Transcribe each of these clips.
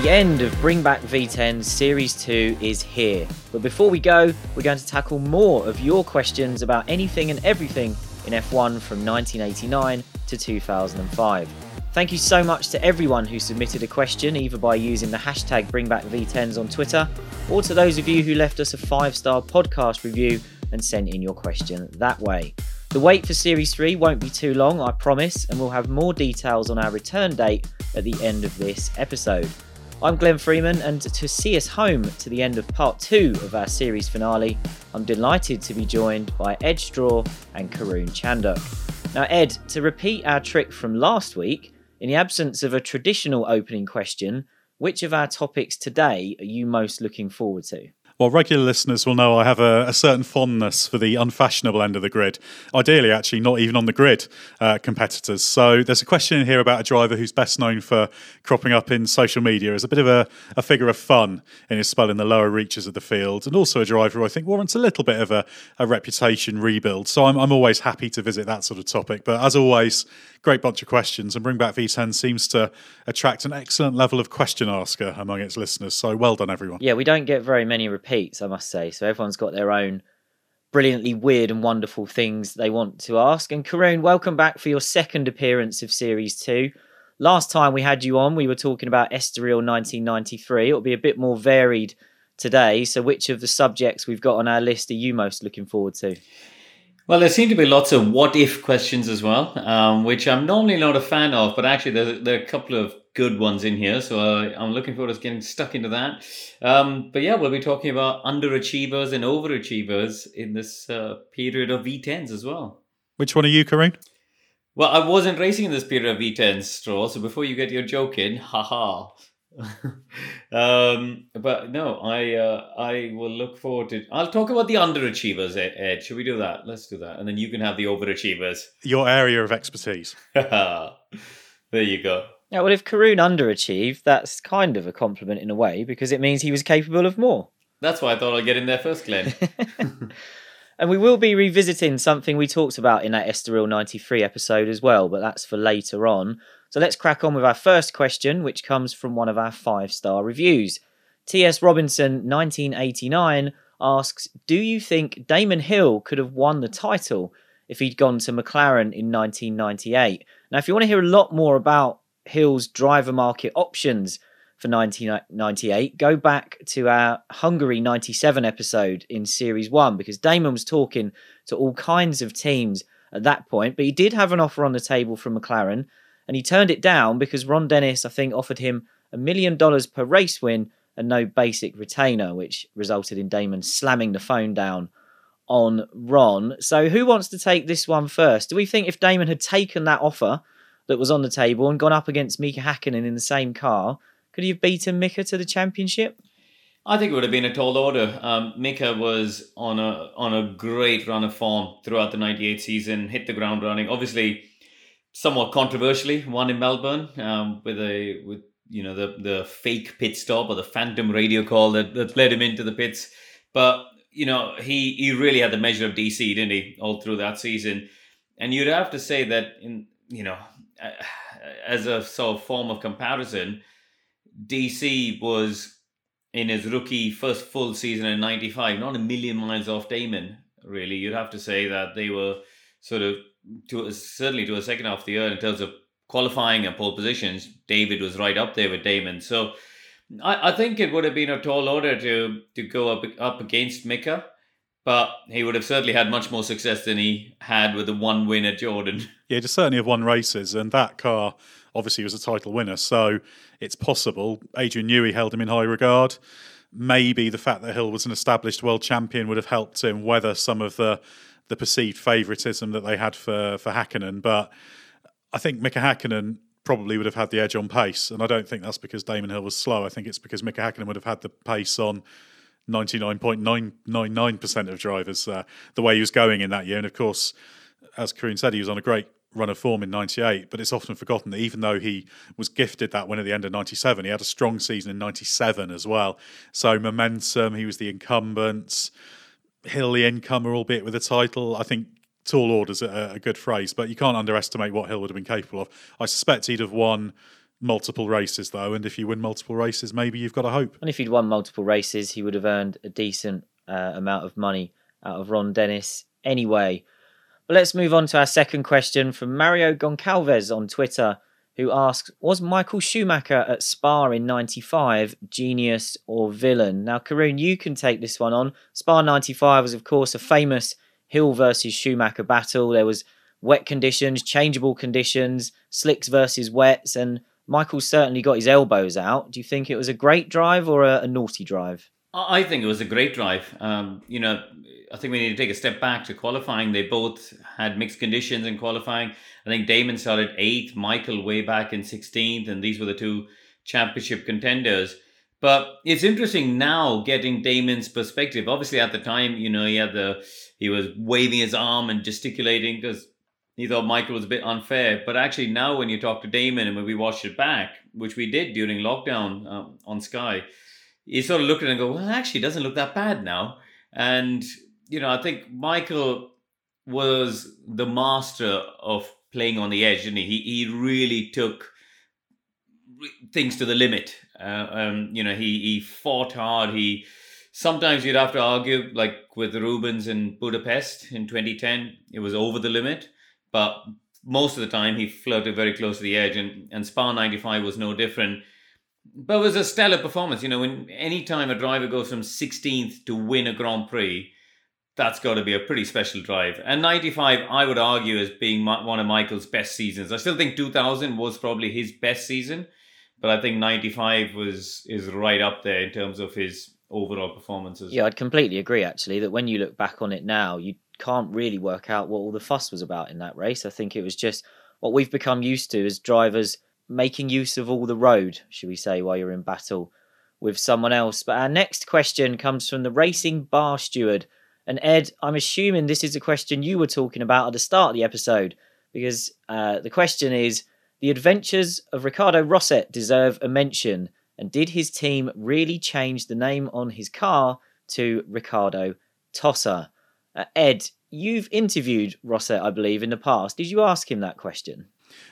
The end of Bring Back V10 Series 2 is here. But before we go, we're going to tackle more of your questions about anything and everything in F1 from 1989 to 2005. Thank you so much to everyone who submitted a question either by using the hashtag BringBackV10s on Twitter or to those of you who left us a five star podcast review and sent in your question that way. The wait for Series 3 won't be too long, I promise, and we'll have more details on our return date at the end of this episode. I'm Glenn Freeman, and to see us home to the end of part two of our series finale, I'm delighted to be joined by Ed Straw and Karun Chandhok. Now, Ed, to repeat our trick from last week, in the absence of a traditional opening question, which of our topics today are you most looking forward to? Well, regular listeners will know I have a, a, certain fondness for the unfashionable end of the grid. Ideally, actually, not even on the grid uh, competitors. So there's a question in here about a driver who's best known for cropping up in social media as a bit of a, a figure of fun in his spell in the lower reaches of the field, and also a driver who I think warrants a little bit of a, a reputation rebuild. So I'm, I'm always happy to visit that sort of topic. But as always, great bunch of questions, and Bring Back V10 seems to attract an excellent level of question asker among its listeners. So well done, everyone. Yeah, we don't get very many repeats I must say. So everyone's got their own brilliantly weird and wonderful things they want to ask. And Karun, welcome back for your second appearance of Series 2. Last time we had you on, we were talking about Estoril 1993. It'll be a bit more varied today. So, which of the subjects we've got on our list are you most looking forward to? Well, there seem to be lots of what if questions as well, um, which I'm normally not a fan of, but actually, there, there are a couple of good ones in here. So uh, I'm looking forward to getting stuck into that. Um, but yeah, we'll be talking about underachievers and overachievers in this uh, period of V10s as well. Which one are you, Karun? Well, I wasn't racing in this period of V10s, Straw. So before you get your joke in, haha. um, but no, I uh, I will look forward to. I'll talk about the underachievers, Ed. Should we do that? Let's do that, and then you can have the overachievers. Your area of expertise. there you go. Yeah, well, if Karun underachieved, that's kind of a compliment in a way because it means he was capable of more. That's why I thought I'd get in there first, Glenn. and we will be revisiting something we talked about in that Estoril 93 episode as well, but that's for later on. So let's crack on with our first question, which comes from one of our five star reviews. T.S. Robinson, 1989, asks Do you think Damon Hill could have won the title if he'd gone to McLaren in 1998? Now, if you want to hear a lot more about Hill's driver market options for 1998, go back to our Hungary 97 episode in Series 1 because Damon was talking to all kinds of teams at that point, but he did have an offer on the table from McLaren and he turned it down because Ron Dennis, I think, offered him a million dollars per race win and no basic retainer, which resulted in Damon slamming the phone down on Ron. So, who wants to take this one first? Do we think if Damon had taken that offer, that was on the table and gone up against Mika Hakkinen in the same car, could he have beaten Mika to the championship? I think it would have been a tall order. Um, Mika was on a on a great run of form throughout the '98 season, hit the ground running. Obviously, somewhat controversially, won in Melbourne um, with a with you know the the fake pit stop or the phantom radio call that, that led him into the pits. But you know he he really had the measure of DC, didn't he, all through that season? And you'd have to say that in you know as a sort of form of comparison, DC was in his rookie first full season in 95, not a million miles off Damon, really. You'd have to say that they were sort of, to certainly to a second half of the year in terms of qualifying and pole positions, David was right up there with Damon. So I, I think it would have been a tall order to to go up up against Mika but he would have certainly had much more success than he had with the one win at Jordan. Yeah, just certainly have won races, and that car obviously was a title winner, so it's possible. Adrian Newey held him in high regard. Maybe the fact that Hill was an established world champion would have helped him weather some of the the perceived favouritism that they had for for Hakkinen, but I think Mika Hakkinen probably would have had the edge on pace, and I don't think that's because Damon Hill was slow. I think it's because Mika Hakkinen would have had the pace on 99.999% of drivers uh, the way he was going in that year. And of course, as Karun said, he was on a great run of form in 98, but it's often forgotten that even though he was gifted that win at the end of 97, he had a strong season in 97 as well. So momentum, he was the incumbent, Hill incomer, albeit with a title. I think tall order's a, a good phrase, but you can't underestimate what Hill would have been capable of. I suspect he'd have won multiple races though, and if you win multiple races, maybe you've got a hope. And if he'd won multiple races, he would have earned a decent uh, amount of money out of Ron Dennis anyway. But let's move on to our second question from Mario Goncalves on Twitter, who asks Was Michael Schumacher at Spa in 95 genius or villain? Now, Karun, you can take this one on. Spa 95 was, of course, a famous Hill versus Schumacher battle. There was wet conditions, changeable conditions, slicks versus wets, and Michael certainly got his elbows out. Do you think it was a great drive or a, a naughty drive? I think it was a great drive. Um, you know, I think we need to take a step back to qualifying. They both had mixed conditions in qualifying. I think Damon started eighth, Michael way back in 16th, and these were the two championship contenders. But it's interesting now getting Damon's perspective. Obviously, at the time, you know, he had the he was waving his arm and gesticulating because he thought Michael was a bit unfair. But actually, now when you talk to Damon and when we watched it back, which we did during lockdown um, on Sky, you sort of look at it and go, well, actually, it doesn't look that bad now. And, you know, I think Michael was the master of playing on the edge, didn't he? He, he really took things to the limit. Uh, um, you know, he, he fought hard. He sometimes you'd have to argue, like with Rubens in Budapest in 2010, it was over the limit but most of the time he floated very close to the edge, and, and Spa 95 was no different. But it was a stellar performance. You know, when any time a driver goes from 16th to win a Grand Prix, that's got to be a pretty special drive. And 95, I would argue, as being one of Michael's best seasons. I still think 2000 was probably his best season, but I think 95 was is right up there in terms of his overall performances. Yeah, I'd completely agree. Actually, that when you look back on it now, you can't really work out what all the fuss was about in that race. I think it was just what we've become used to as drivers making use of all the road, should we say, while you're in battle with someone else. But our next question comes from the racing bar steward. And Ed, I'm assuming this is a question you were talking about at the start of the episode, because uh, the question is The adventures of Ricardo Rosset deserve a mention. And did his team really change the name on his car to Ricardo Tosser? Uh, Ed, you've interviewed Rosset, I believe, in the past. Did you ask him that question?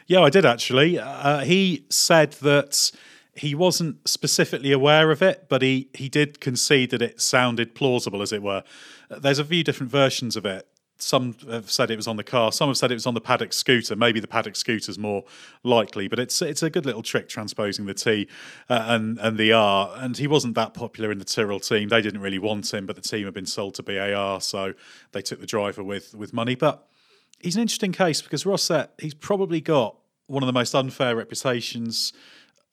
Yeah, I did actually. Uh, he said that he wasn't specifically aware of it, but he, he did concede that it sounded plausible, as it were. Uh, there's a few different versions of it some have said it was on the car. Some have said it was on the paddock scooter. Maybe the paddock scooter is more likely, but it's it's a good little trick transposing the T uh, and and the R. And he wasn't that popular in the Tyrrell team. They didn't really want him, but the team had been sold to BAR, so they took the driver with with money. But he's an interesting case because Rosset he's probably got one of the most unfair reputations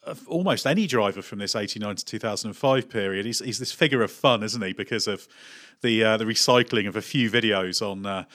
of almost any driver from this 89 to 2005 period. He's, he's this figure of fun, isn't he? Because of the uh, the recycling of a few videos on uh,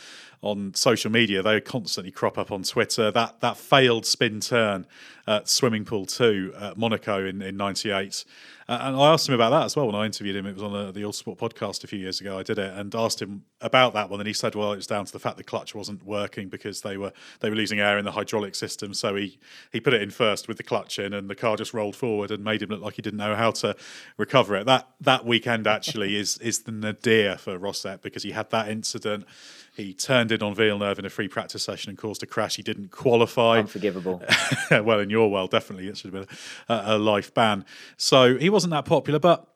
on social media. They constantly crop up on Twitter. That that failed spin turn at swimming pool two at Monaco in in '98. Uh, and I asked him about that as well when I interviewed him. It was on the, the Sport podcast a few years ago. I did it and asked him about that one, and he said, "Well, it was down to the fact the clutch wasn't working because they were they were losing air in the hydraulic system. So he he put it in first with the clutch in, and the car just rolled forward and made him look like he didn't know how to recover it. That that weekend actually is is the nadir for Rosset because he had that incident." He turned in on Villeneuve in a free practice session and caused a crash. He didn't qualify. Unforgivable. well, in your world, definitely it should have been a, a life ban. So he wasn't that popular, but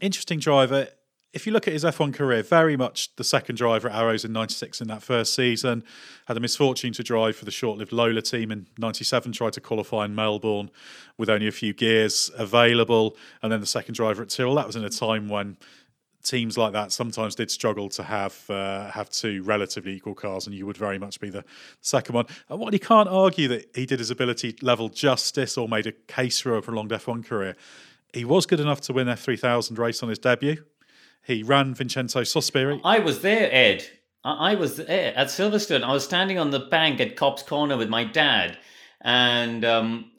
interesting driver if you look at his F1 career, very much the second driver at Arrows in 96 in that first season. Had the misfortune to drive for the short lived Lola team in 97, tried to qualify in Melbourne with only a few gears available. And then the second driver at Tyrrell. That was in a time when teams like that sometimes did struggle to have uh, have two relatively equal cars, and you would very much be the second one. And what he can't argue that he did his ability level justice or made a case for a prolonged F1 career. He was good enough to win F3000 race on his debut. He ran Vincenzo Sospiri. I was there, Ed. I was there at Silverstone. I was standing on the bank at Copse Corner with my dad, and um,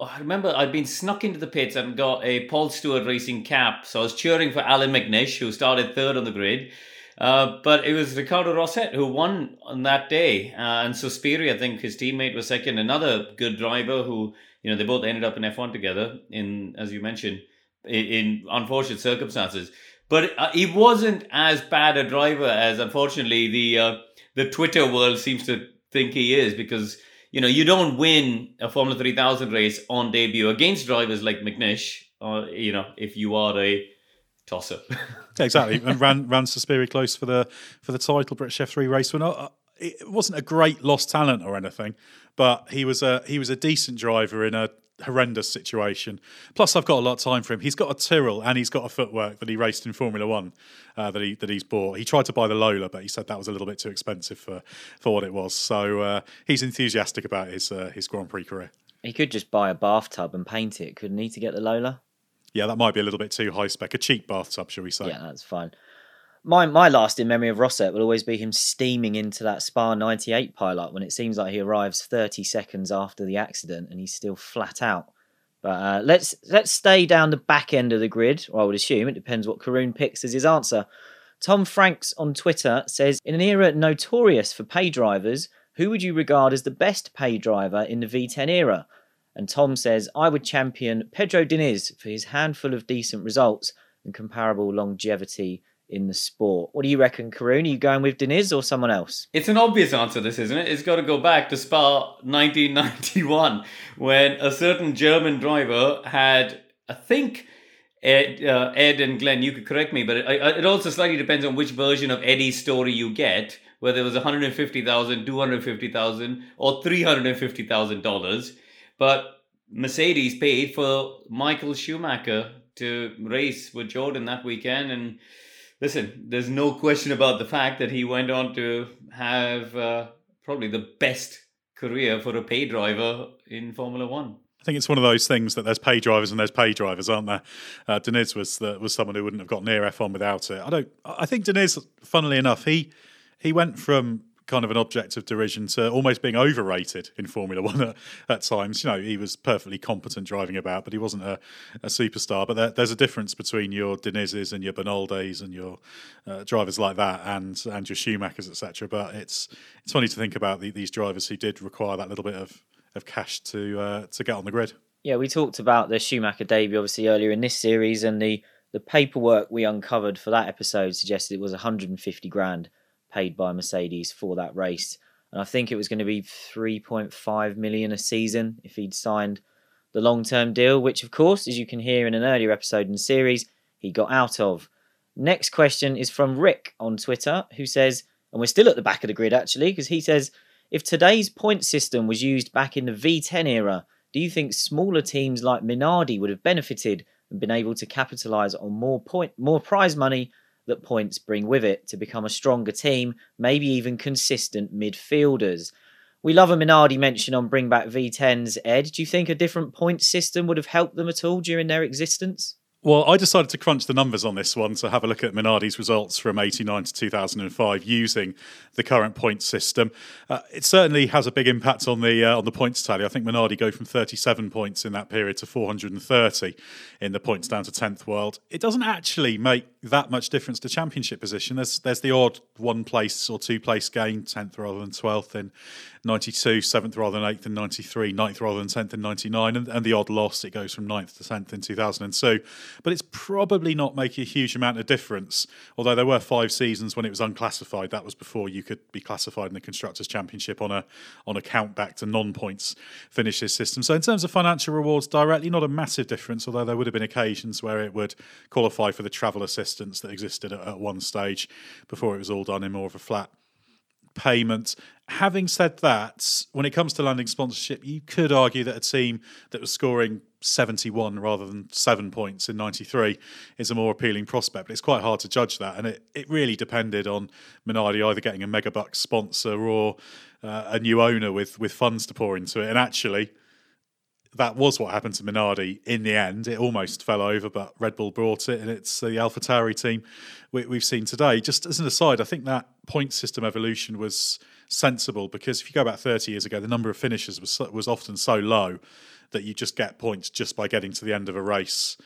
I remember I'd been snuck into the pits and got a Paul Stewart racing cap. So I was cheering for Allan McNish, who started third on the grid. Uh, but it was Ricardo Rosset who won on that day. Uh, and Sospiri, I think his teammate was second. Another good driver who, you know, they both ended up in F1 together in, as you mentioned, in, in unfortunate circumstances. But uh, he wasn't as bad a driver as, unfortunately, the uh, the Twitter world seems to think he is because you know you don't win a Formula 3000 race on debut against drivers like McNish, or you know if you are a tosser. exactly, and ran ran Suspiria close for the for the title British F3 race winner. It wasn't a great lost talent or anything, but he was a he was a decent driver in a horrendous situation. Plus, I've got a lot of time for him. He's got a Tyrrell and he's got a footwork that he raced in Formula One uh, that he that he's bought. He tried to buy the Lola, but he said that was a little bit too expensive for for what it was. So uh, he's enthusiastic about his uh, his Grand Prix career. He could just buy a bathtub and paint it, couldn't he, to get the Lola? Yeah, that might be a little bit too high spec. A cheap bathtub, shall we say? Yeah, that's fine. My my lasting memory of Rosset will always be him steaming into that Spa 98 pilot when it seems like he arrives 30 seconds after the accident and he's still flat out. But uh, let's let's stay down the back end of the grid, I would assume it depends what Karun picks as his answer. Tom Franks on Twitter says, in an era notorious for pay drivers, who would you regard as the best pay driver in the V10 era? And Tom says, I would champion Pedro Diniz for his handful of decent results and comparable longevity in the sport. What do you reckon, Karun? Are you going with Diniz or someone else? It's an obvious answer, this, isn't it? It's got to go back to Spa 1991 when a certain German driver had, I think, Ed, uh, Ed and Glenn, you could correct me, but it, it also slightly depends on which version of Eddie's story you get, whether it was 150,000, 250,000, or $350,000. But Mercedes paid for Michael Schumacher to race with Jordan that weekend, and listen, there's no question about the fact that he went on to have uh, probably the best career for a pay driver in Formula One. I think it's one of those things that there's pay drivers and there's pay drivers, aren't there? Uh, Diniz was the, was someone who wouldn't have got near F1 without it. I don't. I think Diniz, funnily enough, he he went from kind of an object of derision to almost being overrated in Formula One at, at, times. You know, he was perfectly competent driving about, but he wasn't a, a superstar. But there, there's a difference between your Dinizes and your Bernoldis and your uh, drivers like that, and and your Schumachers, etc. But it's it's funny to think about the, these drivers who did require that little bit of of cash to uh, to get on the grid. Yeah, we talked about the Schumacher debut obviously earlier in this series, and the the paperwork we uncovered for that episode suggested it was 150 grand paid by Mercedes for that race. And I think it was going to be 3.5 million a season if he'd signed the long-term deal, which of course, as you can hear in an earlier episode in the series, he got out of. Next question is from Rick on Twitter, who says, and we're still at the back of the grid actually, because he says, if today's point system was used back in the V10 era, do you think smaller teams like Minardi would have benefited and been able to capitalise on more point, more prize money that points bring with it to become a stronger team, maybe even consistent midfielders. We love a Minardi mention on Bring Back V10s, Ed. Do you think a different point system would have helped them at all during their existence? Well, I decided to crunch the numbers on this one to have a look at Minardi's results from 89 to 2005 using the current point system. Uh, it certainly has a big impact on the uh, on the points tally. I think Minardi go from 37 points in that period to 430 in the points down to 10th world. It doesn't actually make that much difference to championship position. There's there's the odd one place or two place gain, 10th rather than 12th in 92, 7th rather than 8th and 93, 9th rather than 10th and 99, and, and the odd loss, it goes from 9th to 10th in 2002. But it's probably not making a huge amount of difference, although there were five seasons when it was unclassified. That was before you could be classified in the Constructors' Championship on a, on a count back to non points finishes system. So, in terms of financial rewards directly, not a massive difference, although there would have been occasions where it would qualify for the travel assistance that existed at, at one stage before it was all done in more of a flat payment. Having said that, when it comes to landing sponsorship, you could argue that a team that was scoring 71 rather than seven points in 93 is a more appealing prospect. But it's quite hard to judge that. And it, it really depended on Minardi either getting a megabucks sponsor or uh, a new owner with, with funds to pour into it. And actually, that was what happened to Minardi in the end. It almost fell over, but Red Bull brought it, and it's the AlphaTauri team we, have seen today. Just as an aside, I think that point system evolution was sensible because if you go back 30 years ago, the number of finishes was was often so low that you just get points just by getting to the end of a race.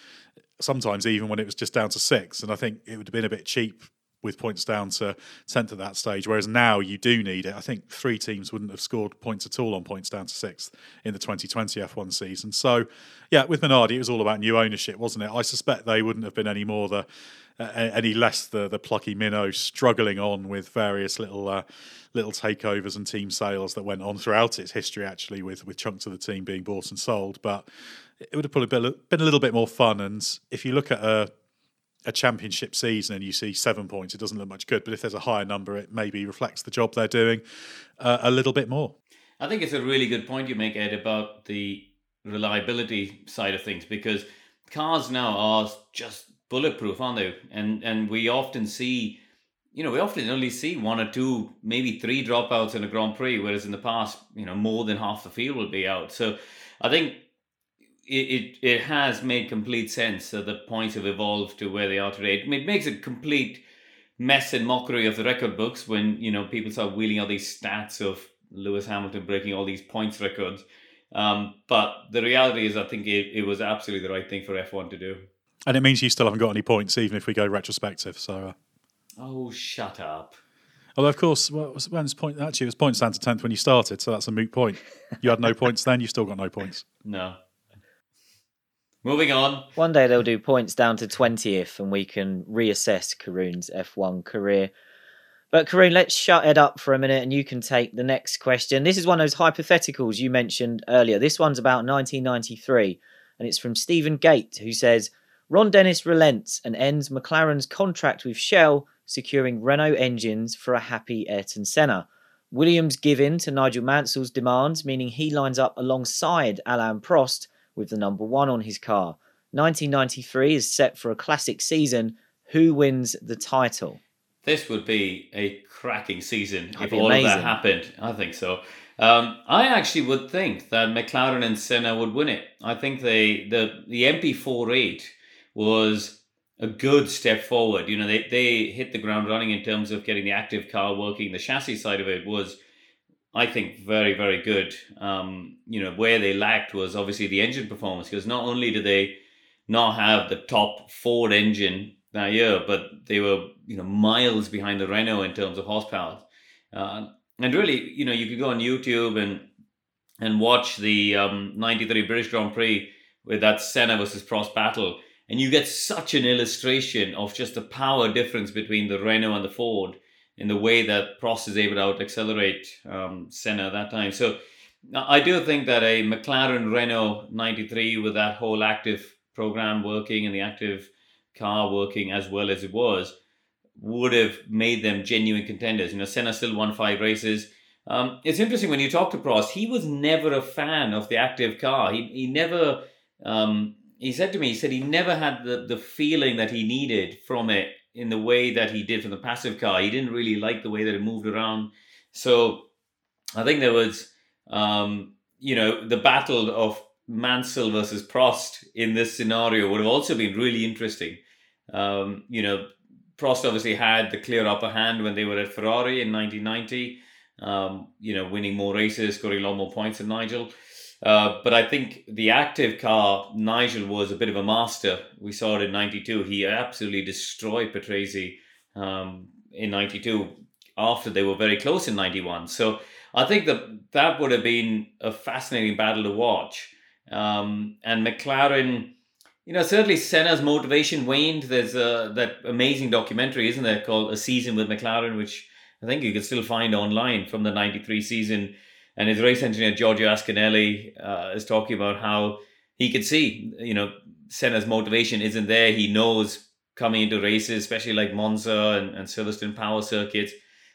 Sometimes even when it was just down to six, and I think it would have been a bit cheap with points down to 10th at that stage, whereas now you do need it. I think three teams wouldn't have scored points at all on points down to sixth in the 2020 F1 season. So, yeah, with Minardi, it was all about new ownership, wasn't it? I suspect they wouldn't have been any more the uh, any less the the plucky minnow struggling on with various little uh, little takeovers and team sales that went on throughout its history, actually, with with chunks of the team being bought and sold. But it would have probably been, been a little bit more fun. And if you look at a a championship season and you see seven points, it doesn't look much good. But if there's a higher number, it maybe reflects the job they're doing uh, a little bit more. I think it's a really good point you make, Ed, about the reliability side of things because cars now are just bulletproof, aren't they? And and we often see, you know, we often only see one or two, maybe three dropouts in a Grand Prix, whereas in the past, you know, more than half the field will be out. So I think it, it, it has made complete sense that the points have evolved to where they are today. It, it makes a complete mess and mockery of the record books when you know people start wheeling out these stats of Lewis Hamilton breaking all these points records. Um, but the reality is, I think it, it was absolutely the right thing for F1 to do. And it means you still haven't got any points, even if we go retrospective. So. Uh... Oh, shut up. Although, of course, well, when's point? Actually, it was points down to tenth when you started, so that's a moot point. You had no points then; you still got no points. No. Moving on. One day they'll do points down to twentieth, and we can reassess Karun's F1 career. But Karun, let's shut it up for a minute, and you can take the next question. This is one of those hypotheticals you mentioned earlier. This one's about 1993, and it's from Stephen Gate, who says. Ron Dennis relents and ends McLaren's contract with Shell, securing Renault engines for a happy Ayrton Senna. Williams give in to Nigel Mansell's demands, meaning he lines up alongside Alain Prost with the number one on his car. 1993 is set for a classic season. Who wins the title? This would be a cracking season That'd if all amazing. of that happened. I think so. Um, I actually would think that McLaren and Senna would win it. I think they the the MP4/8 was a good step forward. You know, they, they hit the ground running in terms of getting the active car working. The chassis side of it was, I think, very, very good. Um, you know, where they lacked was obviously the engine performance because not only did they not have the top Ford engine that year, but they were, you know, miles behind the Renault in terms of horsepower. Uh, and really, you know, you could go on YouTube and and watch the um, 93 British Grand Prix with that Senna versus Prost battle and you get such an illustration of just the power difference between the Renault and the Ford in the way that Prost is able to out accelerate um, Senna at that time. So I do think that a McLaren Renault 93 with that whole active program working and the active car working as well as it was would have made them genuine contenders. You know, Senna still won five races. Um, it's interesting when you talk to Prost, he was never a fan of the active car. He, he never um, he said to me, he said he never had the, the feeling that he needed from it in the way that he did from the passive car. He didn't really like the way that it moved around. So I think there was, um, you know, the battle of Mansell versus Prost in this scenario would have also been really interesting. Um, you know, Prost obviously had the clear upper hand when they were at Ferrari in 1990, um, you know, winning more races, scoring a lot more points than Nigel. Uh, but I think the active car, Nigel was a bit of a master. We saw it in 92. He absolutely destroyed Patrese um, in 92 after they were very close in 91. So I think that that would have been a fascinating battle to watch. Um, and McLaren, you know, certainly Senna's motivation waned. There's a, that amazing documentary, isn't there, called A Season with McLaren, which I think you can still find online from the 93 season and his race engineer Giorgio Ascanelli uh, is talking about how he could see, you know, Senna's motivation isn't there. He knows coming into races, especially like Monza and, and Silverstone power circuits,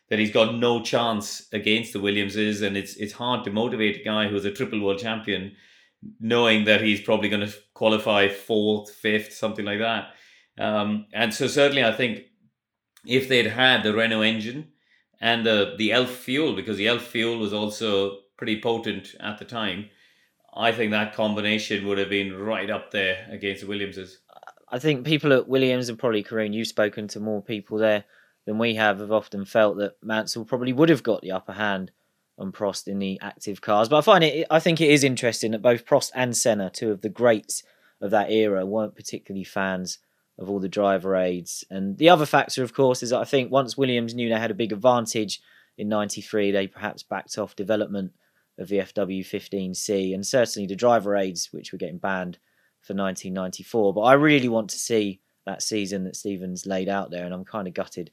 that he's got no chance against the Williamses, and it's it's hard to motivate a guy who's a triple world champion, knowing that he's probably going to qualify fourth, fifth, something like that. Um, and so certainly, I think if they'd had the Renault engine and the the elf fuel because the elf fuel was also pretty potent at the time. I think that combination would have been right up there against the Williamses. I think people at Williams and probably Karun, you've spoken to more people there than we have, have often felt that Mansell probably would have got the upper hand on Prost in the active cars. But I find it, I think it is interesting that both Prost and Senna, two of the greats of that era, weren't particularly fans of all the driver aids. And the other factor, of course, is that I think once Williams knew they had a big advantage in 93, they perhaps backed off development of the FW15C and certainly the driver aids, which were getting banned for 1994. But I really want to see that season that Stephen's laid out there, and I'm kind of gutted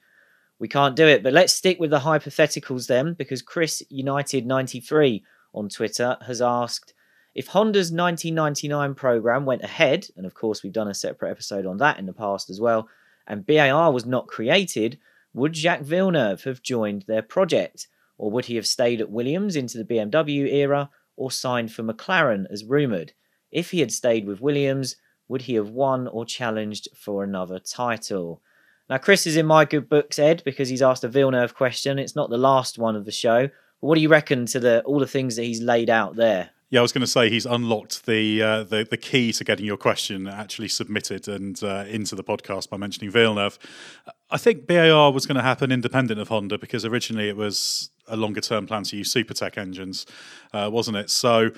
we can't do it. But let's stick with the hypotheticals then, because Chris United 93 on Twitter has asked if Honda's 1999 program went ahead, and of course we've done a separate episode on that in the past as well, and BAR was not created, would Jacques Villeneuve have joined their project? Or would he have stayed at Williams into the BMW era or signed for McLaren as rumoured? If he had stayed with Williams, would he have won or challenged for another title? Now, Chris is in my good books, Ed, because he's asked a Villeneuve question. It's not the last one of the show. But what do you reckon to the all the things that he's laid out there? Yeah, I was going to say he's unlocked the uh, the the key to getting your question actually submitted and uh, into the podcast by mentioning Villeneuve. I think BAR was going to happen independent of Honda because originally it was a longer term plan to use Supertec engines, uh, wasn't it? So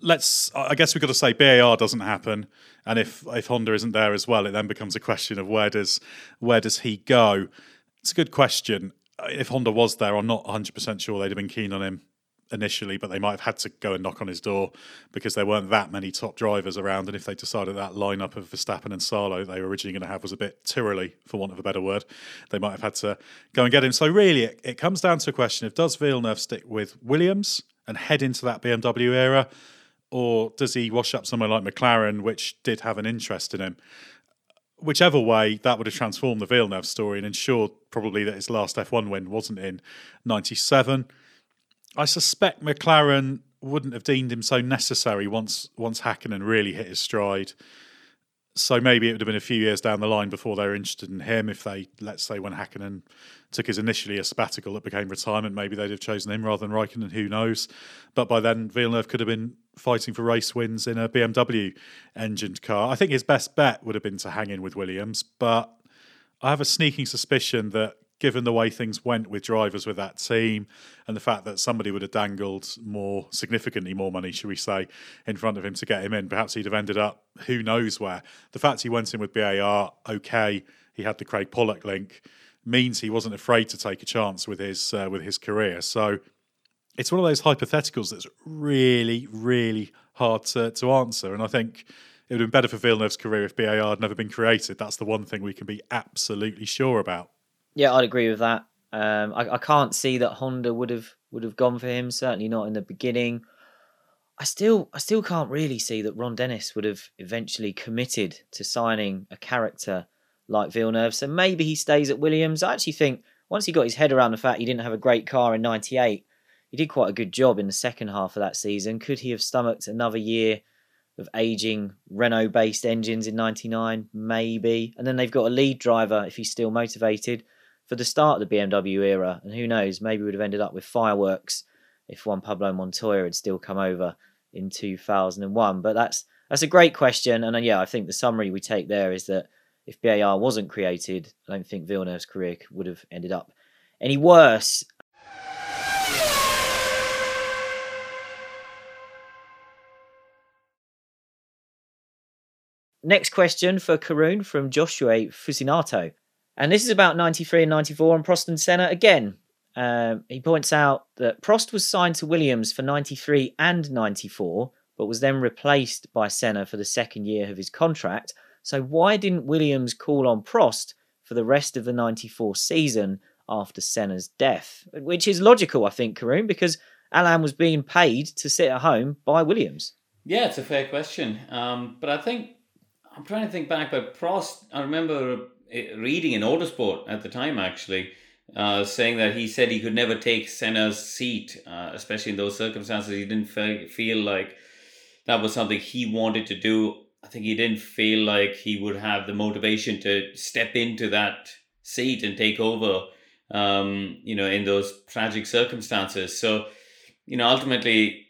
let's I guess we've got to say BAR doesn't happen, and if if Honda isn't there as well, it then becomes a question of where does where does he go? It's a good question. If Honda was there, I'm not 100 percent sure they'd have been keen on him initially, but they might have had to go and knock on his door because there weren't that many top drivers around. And if they decided that lineup of Verstappen and Salo they were originally going to have was a bit tyrrelly, for want of a better word, they might have had to go and get him. So really, it, it comes down to a question of does Villeneuve stick with Williams and head into that BMW era? or does he wash up somewhere like McLaren, which did have an interest in him? Whichever way, that would have transformed the Villeneuve story and ensured probably that his last F1 win wasn't in 97. I suspect McLaren wouldn't have deemed him so necessary once once Hakkinen really hit his stride so maybe it would have been a few years down the line before they were interested in him. If they, let's say, when Hakkinen took his initially a sabbatical that became retirement, maybe they'd have chosen him rather than Raikkonen. Who knows? But by then, Villeneuve could have been fighting for race wins in a BMW engined car. I think his best bet would have been to hang in with Williams, but I have a sneaking suspicion that given the way things went with drivers with that team and the fact that somebody would have dangled more significantly more money, should we say, in front of him to get him in, perhaps he'd have ended up who knows where. The fact he went in with BAR, okay, he had the Craig Pollock link, means he wasn't afraid to take a chance with his uh, with his career. So it's one of those hypotheticals that's really, really hard to, to answer. And I think it would have been better for Villeneuve's career if BAR had never been created. That's the one thing we can be absolutely sure about. Yeah, I'd agree with that. Um, I, I can't see that Honda would have would have gone for him. Certainly not in the beginning. I still I still can't really see that Ron Dennis would have eventually committed to signing a character like Villeneuve. So maybe he stays at Williams. I actually think once he got his head around the fact he didn't have a great car in '98, he did quite a good job in the second half of that season. Could he have stomached another year of aging Renault based engines in 99? Maybe. And then they've got a lead driver if he's still motivated for the start of the BMW era. And who knows, maybe we'd have ended up with fireworks if Juan Pablo Montoya had still come over in 2001. But that's that's a great question. And uh, yeah, I think the summary we take there is that if BAR wasn't created, I don't think Villeneuve's career would have ended up any worse. Next question for Karun from Joshua Fusinato. And this is about 93 and 94 and Prost and Senna again. Um, he points out that Prost was signed to Williams for 93 and 94, but was then replaced by Senna for the second year of his contract. So why didn't Williams call on Prost for the rest of the 94 season after Senna's death? Which is logical, I think, Karun, because Alain was being paid to sit at home by Williams. Yeah, it's a fair question. Um, but I think I'm trying to think back, but Prost, I remember reading in Autosport at the time actually, uh, saying that he said he could never take Senna's seat, uh, especially in those circumstances. He didn't fe- feel like that was something he wanted to do. I think he didn't feel like he would have the motivation to step into that seat and take over, um, you know, in those tragic circumstances. So, you know, ultimately,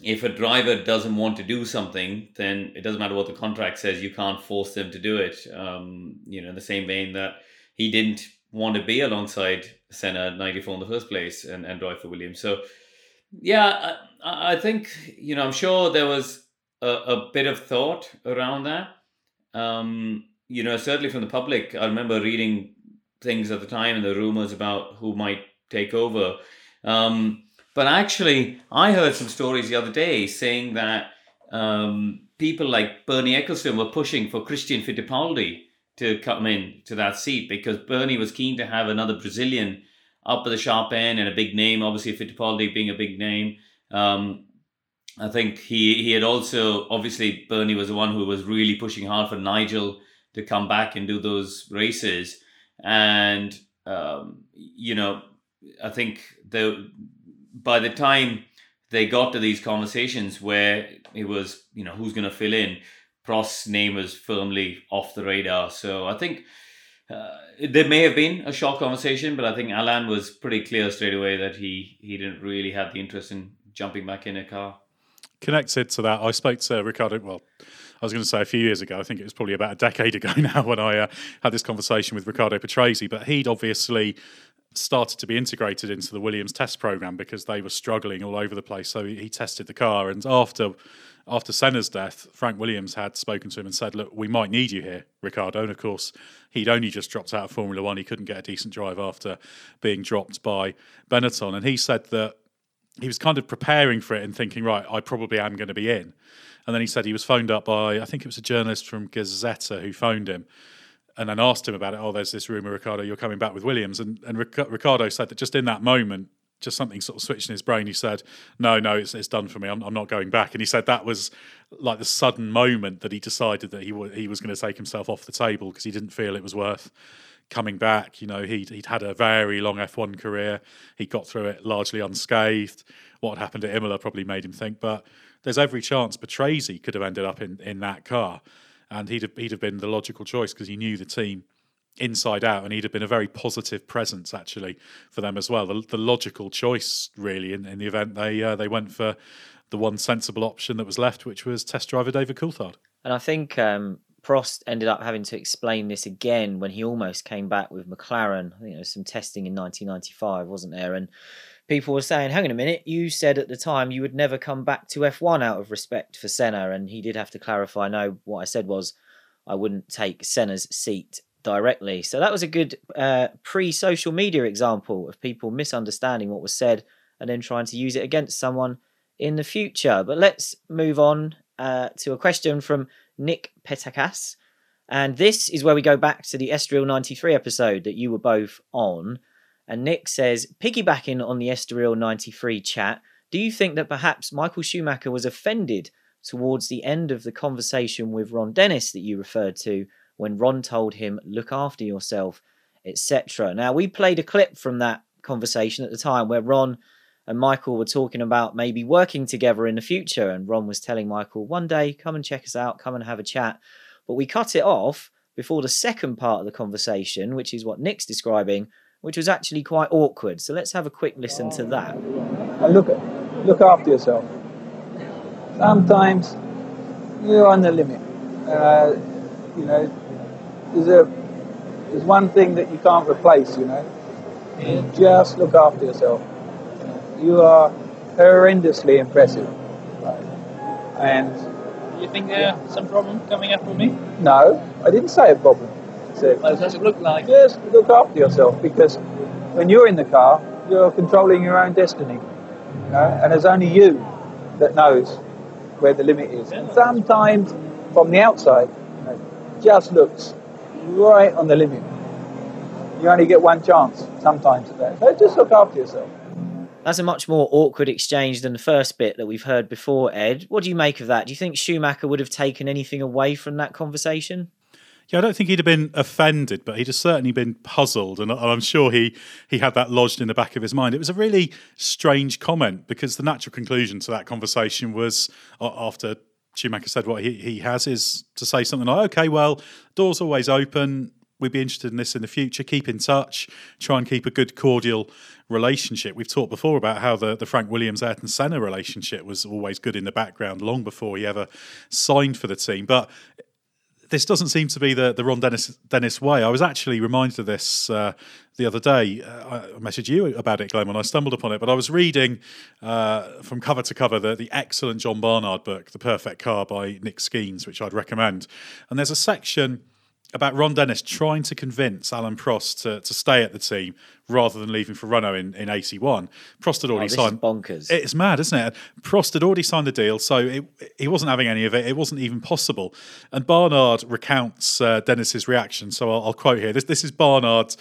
if a driver doesn't want to do something, then it doesn't matter what the contract says. You can't force them to do it. Um, you know, in the same vein that he didn't want to be alongside Senna at 94 in the first place and, and drive for Williams. So, yeah, I, I think, you know, I'm sure there was a, a bit of thought around that. Um, you know, certainly from the public, I remember reading things at the time and the rumors about who might take over. Um, but actually, I heard some stories the other day saying that um, people like Bernie Ecclestone were pushing for Christian Fittipaldi to come in to that seat because Bernie was keen to have another Brazilian up at the sharp end and a big name. Obviously, Fittipaldi being a big name. Um, I think he he had also obviously Bernie was the one who was really pushing hard for Nigel to come back and do those races, and um, you know I think the by the time they got to these conversations where it was you know who's going to fill in, Prost's name was firmly off the radar. So I think. Uh, there may have been a short conversation, but I think Alain was pretty clear straight away that he he didn't really have the interest in jumping back in a car connected to that, I spoke to Riccardo. Well, I was going to say a few years ago. I think it was probably about a decade ago now when I uh, had this conversation with Riccardo Patrese. But he'd obviously started to be integrated into the Williams test program because they were struggling all over the place. So he, tested the car, and after after Senna's death, Frank Williams had spoken to him and said, "Look, we might need you here, Riccardo." And of course, he'd only just dropped out of Formula One. He couldn't get a decent drive after being dropped by Benetton, and he said that he was kind of preparing for it and thinking, right, I probably am going to be in. And then he said he was phoned up by, I think it was a journalist from Gazzetta who phoned him and then asked him about it. Oh, there's this rumor, Riccardo, you're coming back with Williams. And, and Riccardo said that just in that moment, just something sort of switched in his brain. He said, "No, no, it's, it's done for me. I'm, I'm not going back." And he said that was like the sudden moment that he decided that he w- he was going to take himself off the table because he didn't feel it was worth coming back. You know, he'd, he'd had a very long F1 career. He got through it largely unscathed. What happened at Imola probably made him think, but there's every chance Patrese could have ended up in, in that car. And he'd have, he'd have been the logical choice because he knew the team inside out and he'd have been a very positive presence actually for them as well. The, the logical choice, really, in, in the event they, uh, they went for the one sensible option that was left, which was test driver David Coulthard. And I think um, Prost ended up having to explain this again when he almost came back with McLaren. I think there was some testing in 1995, wasn't there? And people were saying, hang on a minute, you said at the time you would never come back to F1 out of respect for Senna. And he did have to clarify, no, what I said was I wouldn't take Senna's seat directly. So that was a good uh, pre social media example of people misunderstanding what was said and then trying to use it against someone in the future. But let's move on uh, to a question from Nick Petakas. And this is where we go back to the Estoril 93 episode that you were both on. And Nick says, piggybacking on the Estoril 93 chat, do you think that perhaps Michael Schumacher was offended towards the end of the conversation with Ron Dennis that you referred to when Ron told him, look after yourself, etc.? Now, we played a clip from that conversation at the time where Ron and Michael were talking about maybe working together in the future. And Ron was telling Michael, one day, come and check us out, come and have a chat. But we cut it off before the second part of the conversation, which is what Nick's describing, which was actually quite awkward. So let's have a quick listen to that. And look, at look after yourself. Sometimes you're on the limit. Uh, you know, there's a there's one thing that you can't replace. You know, you just look after yourself you are horrendously impressive. And do you think there's some problem coming up with me? No, I didn't say a problem. I said, what does it look like? Just look after yourself because when you're in the car, you're controlling your own destiny. You know? And there's only you that knows where the limit is. And sometimes from the outside, you know, just looks right on the limit. You only get one chance sometimes at that. So just look after yourself. That's a much more awkward exchange than the first bit that we've heard before, Ed. What do you make of that? Do you think Schumacher would have taken anything away from that conversation? Yeah, I don't think he'd have been offended, but he'd have certainly been puzzled, and I'm sure he he had that lodged in the back of his mind. It was a really strange comment because the natural conclusion to that conversation was after Schumacher said what he, he has is to say something like, "Okay, well, doors always open we'd be interested in this in the future. Keep in touch. Try and keep a good, cordial relationship. We've talked before about how the, the Frank Williams Ayrton Senna relationship was always good in the background long before he ever signed for the team. But this doesn't seem to be the, the Ron Dennis, Dennis way. I was actually reminded of this uh, the other day. Uh, I messaged you about it, Glenn, when I stumbled upon it. But I was reading uh, from cover to cover the, the excellent John Barnard book, The Perfect Car by Nick Skeens, which I'd recommend. And there's a section about Ron Dennis trying to convince Alain Prost to, to stay at the team rather than leaving for Renault in, in 81. Prost had Oh, already is signed. bonkers. It's mad, isn't it? Prost had already signed the deal, so it, he wasn't having any of it. It wasn't even possible. And Barnard recounts uh, Dennis's reaction. So I'll, I'll quote here. This, this is Barnard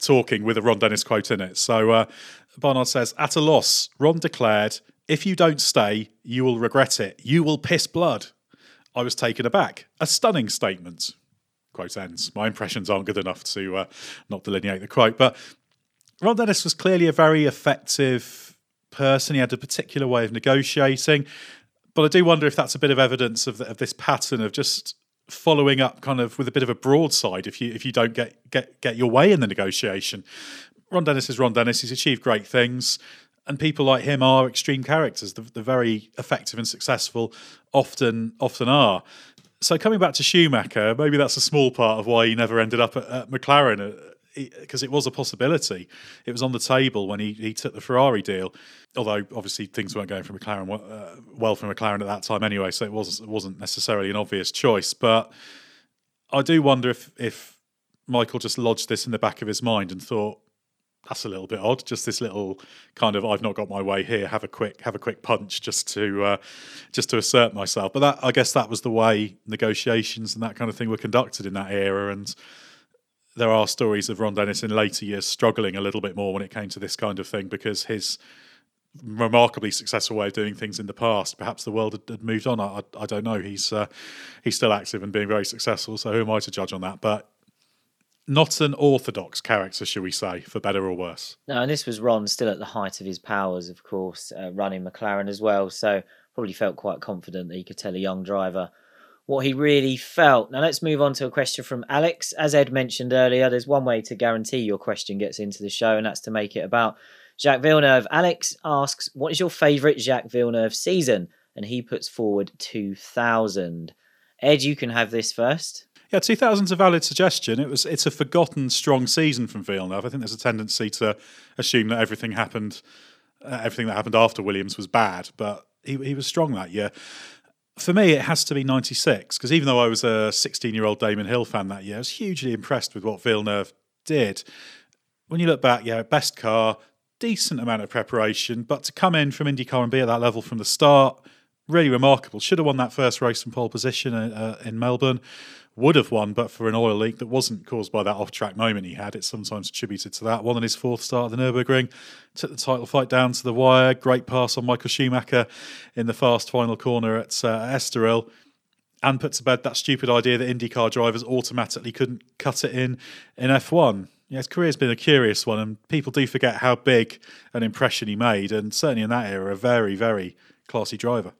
talking with a Ron Dennis quote in it. So uh, Barnard says, At a loss, Ron declared, If you don't stay, you will regret it. You will piss blood. I was taken aback. A stunning statement. Quote ends. My impressions aren't good enough to uh, not delineate the quote. But Ron Dennis was clearly a very effective person. He had a particular way of negotiating. But I do wonder if that's a bit of evidence of, the, of this pattern of just following up kind of with a bit of a broadside if you if you don't get get get your way in the negotiation. Ron Dennis is Ron Dennis. He's achieved great things, and people like him are extreme characters. The, the very effective and successful often often are. So coming back to Schumacher, maybe that's a small part of why he never ended up at, at McLaren. Because it was a possibility, it was on the table when he, he took the Ferrari deal. Although obviously things weren't going for McLaren uh, well for McLaren at that time anyway, so it was it wasn't necessarily an obvious choice. But I do wonder if if Michael just lodged this in the back of his mind and thought that's a little bit odd. Just this little kind of I've not got my way here. Have a quick have a quick punch just to uh, just to assert myself. But that I guess that was the way negotiations and that kind of thing were conducted in that era. And there are stories of Ron Dennis in later years struggling a little bit more when it came to this kind of thing because his remarkably successful way of doing things in the past. Perhaps the world had, moved on. I, I, I don't know. He's uh, he's still active and being very successful. So who am I to judge on that? But not an orthodox character, shall we say, for better or worse. No, and this was Ron still at the height of his powers, of course, uh, running McLaren as well. So probably felt quite confident that he could tell a young driver what he really felt. Now let's move on to a question from Alex. As Ed mentioned earlier, there's one way to guarantee your question gets into the show, and that's to make it about Jacques Villeneuve. Alex asks, "What is your favourite Jacques Villeneuve season?" And he puts forward 2000. Ed, you can have this first. Yeah, 2000's a valid suggestion. It was it's a forgotten strong season from Villeneuve. I think there's a tendency to assume that everything happened, uh, everything that happened after Williams was bad, but he he was strong that year. For me, it has to be 96 because even though I was a 16 year old Damon Hill fan that year, I was hugely impressed with what Villeneuve did. When you look back, yeah, best car, decent amount of preparation, but to come in from IndyCar and be at that level from the start, really remarkable. Should have won that first race from pole position uh, in Melbourne. Would have won, but for an oil leak that wasn't caused by that off-track moment he had. It's sometimes attributed to that. Won in his fourth start at the Nurburgring, took the title fight down to the wire. Great pass on Michael Schumacher in the fast final corner at uh, Estoril, and put to bed that stupid idea that IndyCar drivers automatically couldn't cut it in in F1. Yeah, his career's been a curious one, and people do forget how big an impression he made, and certainly in that era, a very, very classy driver.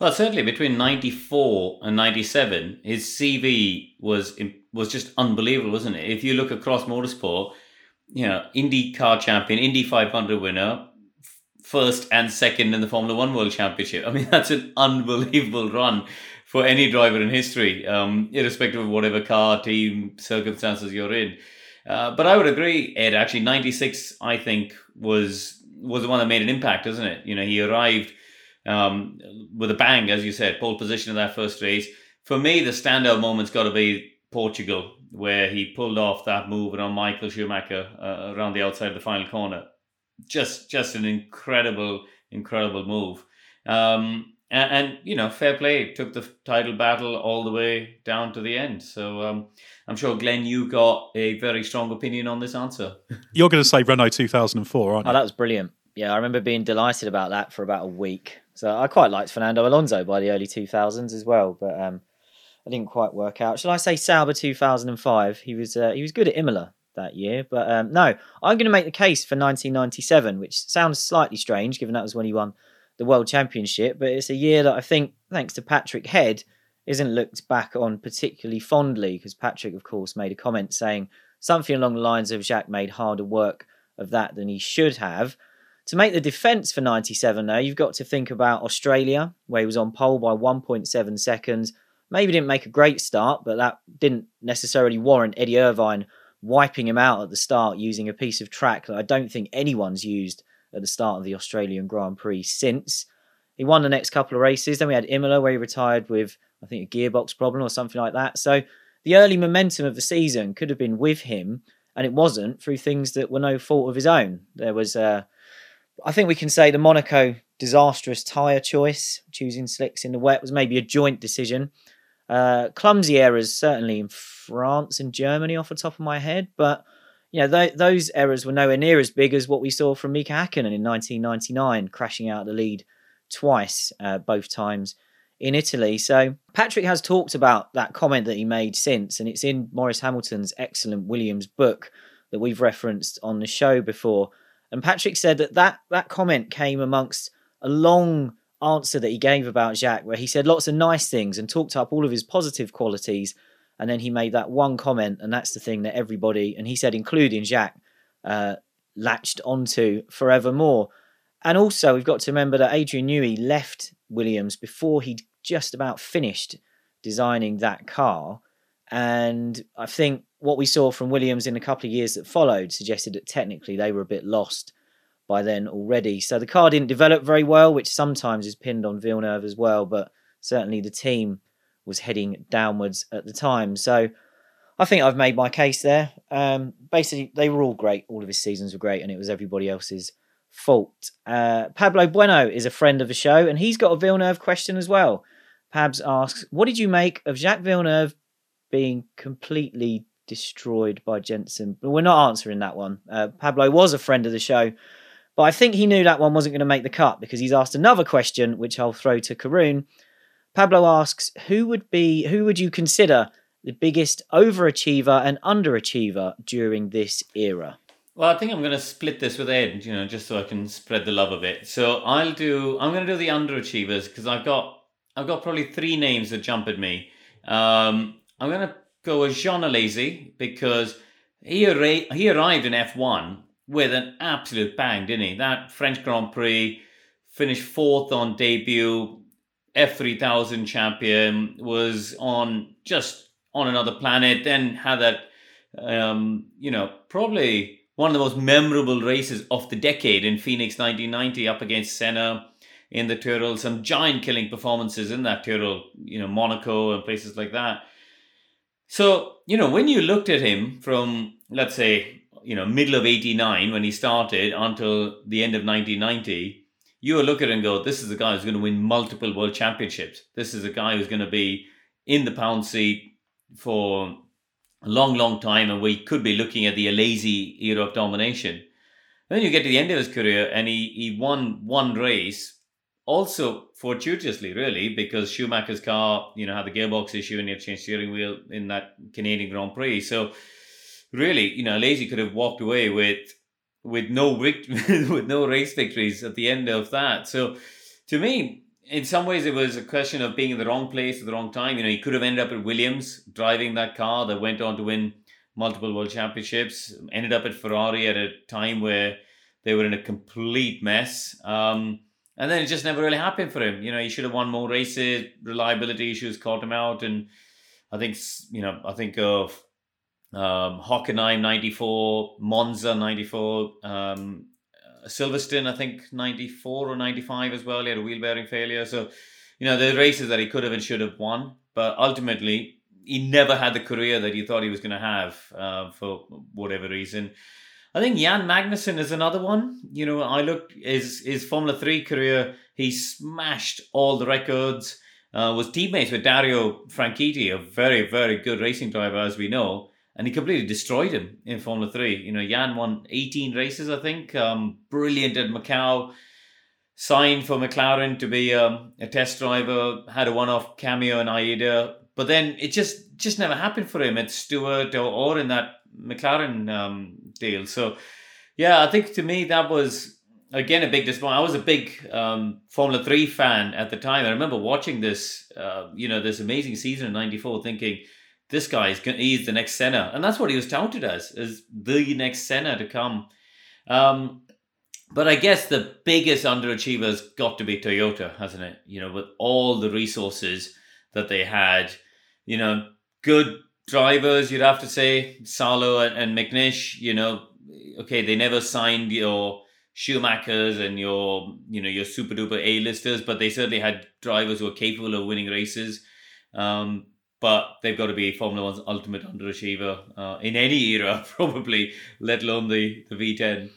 Well, certainly between '94 and '97, his CV was was just unbelievable, wasn't it? If you look across motorsport, you know, Indy car champion, Indy 500 winner, first and second in the Formula One World Championship. I mean, that's an unbelievable run for any driver in history, um, irrespective of whatever car, team, circumstances you're in. Uh, but I would agree, Ed. Actually, '96, I think, was was the one that made an impact, isn't it? You know, he arrived um, with a bang, as you said, pole position in that first race. For me, the standout moment's got to be Portugal, where he pulled off that move on Michael Schumacher uh, around the outside of the final corner. Just, just an incredible, incredible move. Um, and, and, you know, fair play took the title battle all the way down to the end. So um, I'm sure Glenn, you got a very strong opinion on this answer. You're going to say Renault 2004, aren't you? Oh, that was brilliant. Yeah, I remember being delighted about that for about a week. So I quite liked Fernando Alonso by the early 2000s as well, but um, I didn't quite work out. Shall I say Sauber 2005? He was uh, he was good at Imola that year, but um, no, I'm going to make the case for 1997, which sounds slightly strange given that was when he won the World Championship, but it's a year that I think, thanks to Patrick Head, isn't looked back on particularly fondly because Patrick, of course, made a comment saying something along the lines of Jacques made harder work of that than he should have. To make the defence for 97, though, you've got to think about Australia, where he was on pole by 1.7 seconds. Maybe didn't make a great start, but that didn't necessarily warrant Eddie Irvine wiping him out at the start using a piece of track that I don't think anyone's used at the start of the Australian Grand Prix since. He won the next couple of races. Then we had Imola, where he retired with, I think, a gearbox problem or something like that. So the early momentum of the season could have been with him, and it wasn't through things that were no fault of his own. There was, uh, I think we can say, the Monaco disastrous tyre choice, choosing slicks in the wet, was maybe a joint decision. Uh, clumsy errors, certainly in France and Germany, off the top of my head, but you know, th- those errors were nowhere near as big as what we saw from Mika Hakkinen in 1999, crashing out the lead twice, uh, both times in Italy. So Patrick has talked about that comment that he made since, and it's in Maurice Hamilton's excellent Williams book that we've referenced on the show before. And Patrick said that that, that comment came amongst a long answer that he gave about Jacques, where he said lots of nice things and talked up all of his positive qualities and then he made that one comment, and that's the thing that everybody, and he said, including Jacques, uh, latched onto forevermore. And also, we've got to remember that Adrian Newey left Williams before he'd just about finished designing that car. And I think what we saw from Williams in a couple of years that followed suggested that technically they were a bit lost by then already. So the car didn't develop very well, which sometimes is pinned on Villeneuve as well, but certainly the team was heading downwards at the time. So I think I've made my case there. Um, basically, they were all great. All of his seasons were great, and it was everybody else's fault. Uh, Pablo Bueno is a friend of the show, and he's got a Villeneuve question as well. Pabs asks, What did you make of Jacques Villeneuve being completely destroyed by Jenson. But we're not answering that one. Uh, Pablo was a friend of the show, but I think he knew that one wasn't going to make the cut because he's asked another question, which I'll throw to Karun. Pablo asks, who would be who would you consider the biggest overachiever and underachiever during this era? Well, I think I'm going to split this with Ed, you know, just so I can spread the love of it. So I'll do. I'm going to do the underachievers because I've got I've got probably three names that jump at me. Um, I'm going to go with Jean Alesi because he arra- he arrived in F1 with an absolute bang, didn't he? That French Grand Prix finished fourth on debut, F3000 champion, was on just on another planet, then had that, um, you know, probably one of the most memorable races of the decade in Phoenix 1990 up against Senna in the Tyrrell. Some giant killing performances in that Tyrrell, you know, Monaco and places like that. So, you know, when you looked at him from, let's say, you know, middle of 89 when he started until the end of 1990, you will look at and go, this is a guy who's going to win multiple world championships. This is a guy who's going to be in the pound seat for a long, long time, and we could be looking at the Alesi era of domination. And then you get to the end of his career, and he, he won one race, also fortuitously, really, because Schumacher's car, you know, had the gearbox issue and he had changed steering wheel in that Canadian Grand Prix. So, really, you know, Alesi could have walked away with with no with no race victories at the end of that. So to me, in some ways, it was a question of being in the wrong place at the wrong time. You know, he could have ended up at Williams driving that car that went on to win multiple world championships. Ended up at Ferrari at a time where they were in a complete mess. Um, and then it just never really happened for him. You know, he should have won more races. Reliability issues caught him out, and I think you know, I think of um, Hockenheim 94, Monza 94, um, Silverstone, I think 94 or 95 as well. He had a wheel bearing failure. So, you know, the races that he could have and should have won. But ultimately, he never had the career that he thought he was going to have uh, for whatever reason. I think Jan Magnussen is another one. You know, I look his his Formula Three career. He smashed all the records. Uh, was teammates with Dario Franchitti, a very very good racing driver, as we know and he completely destroyed him in Formula Three. You know, Jan won 18 races, I think. Um, brilliant at Macau. Signed for McLaren to be um, a test driver. Had a one-off cameo in AIDA, but then it just just never happened for him at Stewart or, or in that McLaren um, deal. So, yeah, I think to me that was again a big disappointment. I was a big um, Formula Three fan at the time. I remember watching this, uh, you know, this amazing season in '94, thinking this guy is he's the next Senna, and that's what he was touted as as the next Senna to come. Um, but I guess the biggest underachiever's got to be Toyota, hasn't it? You know, with all the resources that they had, you know, good drivers, you'd have to say, Salo and, and McNish, you know, okay, they never signed your Schumachers and your, you know, your super duper A-listers, but they certainly had drivers who were capable of winning races. Um, but they've got to be Formula One's ultimate underachiever uh, in any era, probably, let alone the, the V10.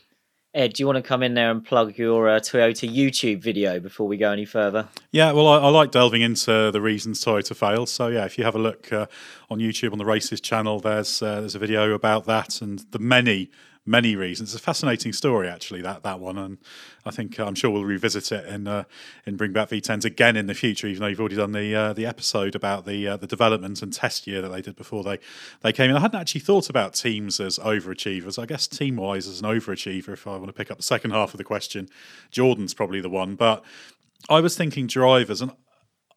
Ed, do you want to come in there and plug your uh, Toyota YouTube video before we go any further? Yeah, well, I, I, like delving into the reasons Toyota fails. So yeah, if you have a look uh, on YouTube on the Races channel, there's uh, there's a video about that and the many many reasons. It's a fascinating story, actually, that that one, and I think uh, I'm sure we'll revisit it and uh, bring back V10s again in the future. Even though you've already done the uh, the episode about the uh, the development and test year that they did before they they came in. I hadn't actually thought about teams as overachievers. I guess team wise as an overachiever, if I want to pick up the second half of the question, Jordan's probably the one. But I was thinking drivers, and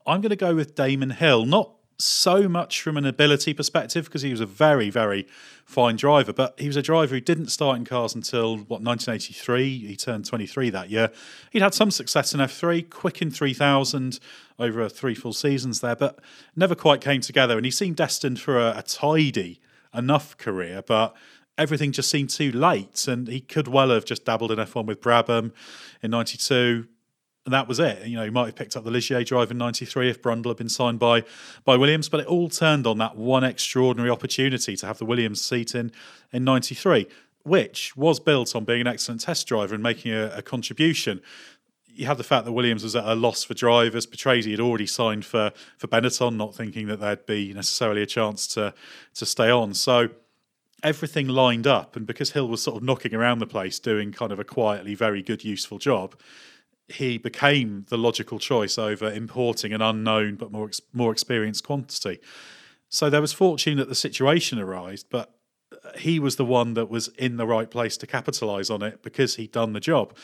I'm going to go with Damon Hill, not so much from an ability perspective because he was a very, very fine driver, but he was a driver who didn't start in cars until what 1983. He turned 23 that year. He'd had some success in F3, quick in 3000 over three full seasons there, but never quite came together. And he seemed destined for a, a tidy enough career, but everything just seemed too late. And he could well have just dabbled in F1 with Brabham in 92 and that was it. You know, he might have picked up the Ligier drive in '93 if Brundle had been signed by by Williams, but it all turned on that one extraordinary opportunity to have the Williams seat in in '93, which was built on being an excellent test driver and making a, a contribution. You have the fact that Williams was at a loss for drivers. Patrese had already signed for for Benetton, not thinking that there'd be necessarily a chance to to stay on. So everything lined up, and because Hill was sort of knocking around the place, doing kind of a quietly very good, useful job he became the logical choice over importing an unknown but more more experienced quantity. So there was fortune that the situation arose, but uh, he was the one that was in the right place to capitalise on it because he'd done the job.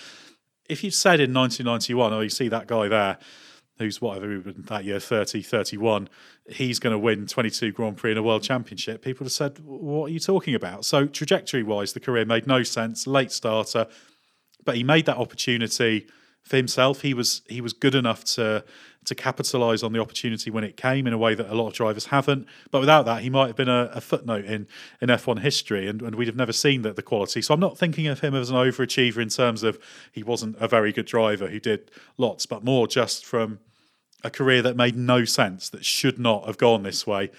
If you'd said in 1991, oh, you see that guy there, who's whatever that year, 30, 31, he's going to win 22 Grand Prix in a World Championship, people have said, what are you talking about? So trajectory wise, the career made no sense, late starter, but he made that opportunity – for himself. He was he was good enough to to capitalise on the opportunity when it came in a way that a lot of drivers haven't. But without that, he might have been a, a footnote in, in F1 history, and, and we'd have never seen the, the quality. So I'm not thinking of him as an overachiever in terms of he wasn't a very good driver who did lots, but more just from a career that made no sense, that should not have gone this way.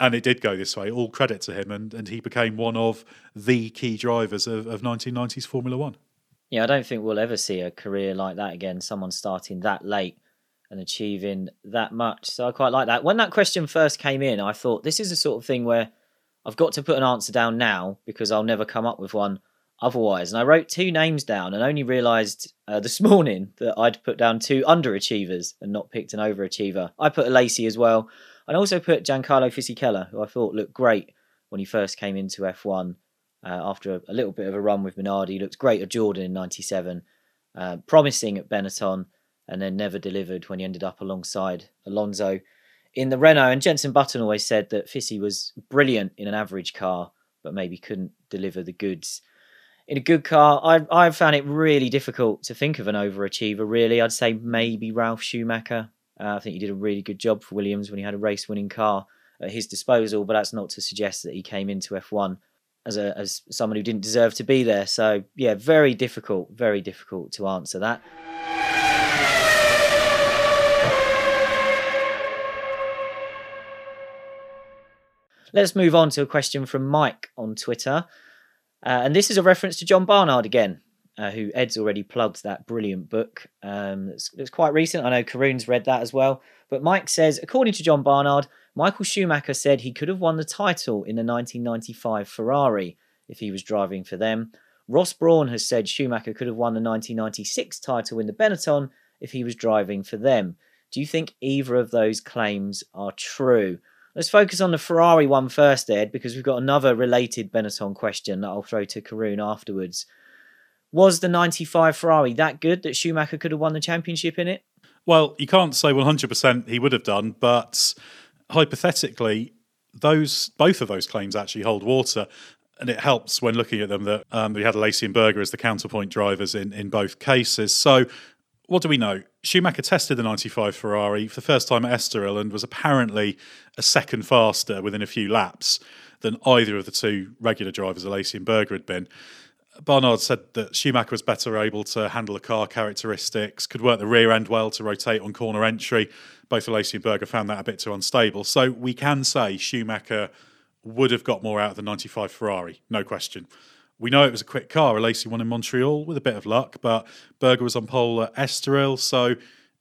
And it did go this way. All credit to him, and, and he became one of the key drivers of, of 1990s Formula One. Yeah, I don't think we'll ever see a career like that again. Someone starting that late and achieving that much. So I quite like that. When that question first came in, I thought this is the sort of thing where I've got to put an answer down now because I'll never come up with one otherwise. And I wrote two names down and only realised uh, this morning that I'd put down two underachievers and not picked an overachiever. I put Alesi as well. And also put Giancarlo Fisichella, who I thought looked great when he first came into F1 uh, after a, a, little bit of a run with Minardi. Looked great at Jordan in '97, uh, promising at Benetton, and then never delivered when he ended up alongside Alonso in the Renault. And Jenson Button always said that Fissy was brilliant in an average car, but maybe couldn't deliver the goods. In a good car, I I found it really difficult to think of an overachiever. Really, I'd say maybe Ralf Schumacher. Uh, I think he did a really good job for Williams when he had a race-winning car at his disposal, but that's not to suggest that he came into F1 as a as someone who didn't deserve to be there. So yeah, very difficult, very difficult to answer that. Let's move on to a question from Mike on Twitter. Uh, and this is a reference to John Barnard again, uh, who Ed's already plugged that brilliant book. Um, it's, it's quite recent. I know Karun's read that as well. But Mike says, according to John Barnard, Michael Schumacher said he could have won the title in the 1995 Ferrari if he was driving for them. Ross Brawn has said Schumacher could have won the 1996 title in the Benetton if he was driving for them. Do you think either of those claims are true? Let's focus on the Ferrari one first, Ed, because we've got another related Benetton question that I'll throw to Karun afterwards. Was the 95 Ferrari that good that Schumacher could have won the championship in it? Well, you can't say 100% he would have done, but hypothetically, those both of those claims actually hold water. And it helps when looking at them that um, we had Alesi and Berger as the counterpoint drivers in, in both cases. So, what do we know? Schumacher tested the 95 Ferrari for the first time at Estoril and was apparently a second faster within a few laps than either of the two regular drivers, Alesi and Berger, had been. Barnard said that Schumacher was better able to handle the car characteristics, could work the rear end well to rotate on corner entry. Both Alesi and Berger found that a bit too unstable. So we can say Schumacher would have got more out of the 95 Ferrari, no question. We know it was a quick car. Alesi won in Montreal with a bit of luck, but Berger was on pole at Estoril. So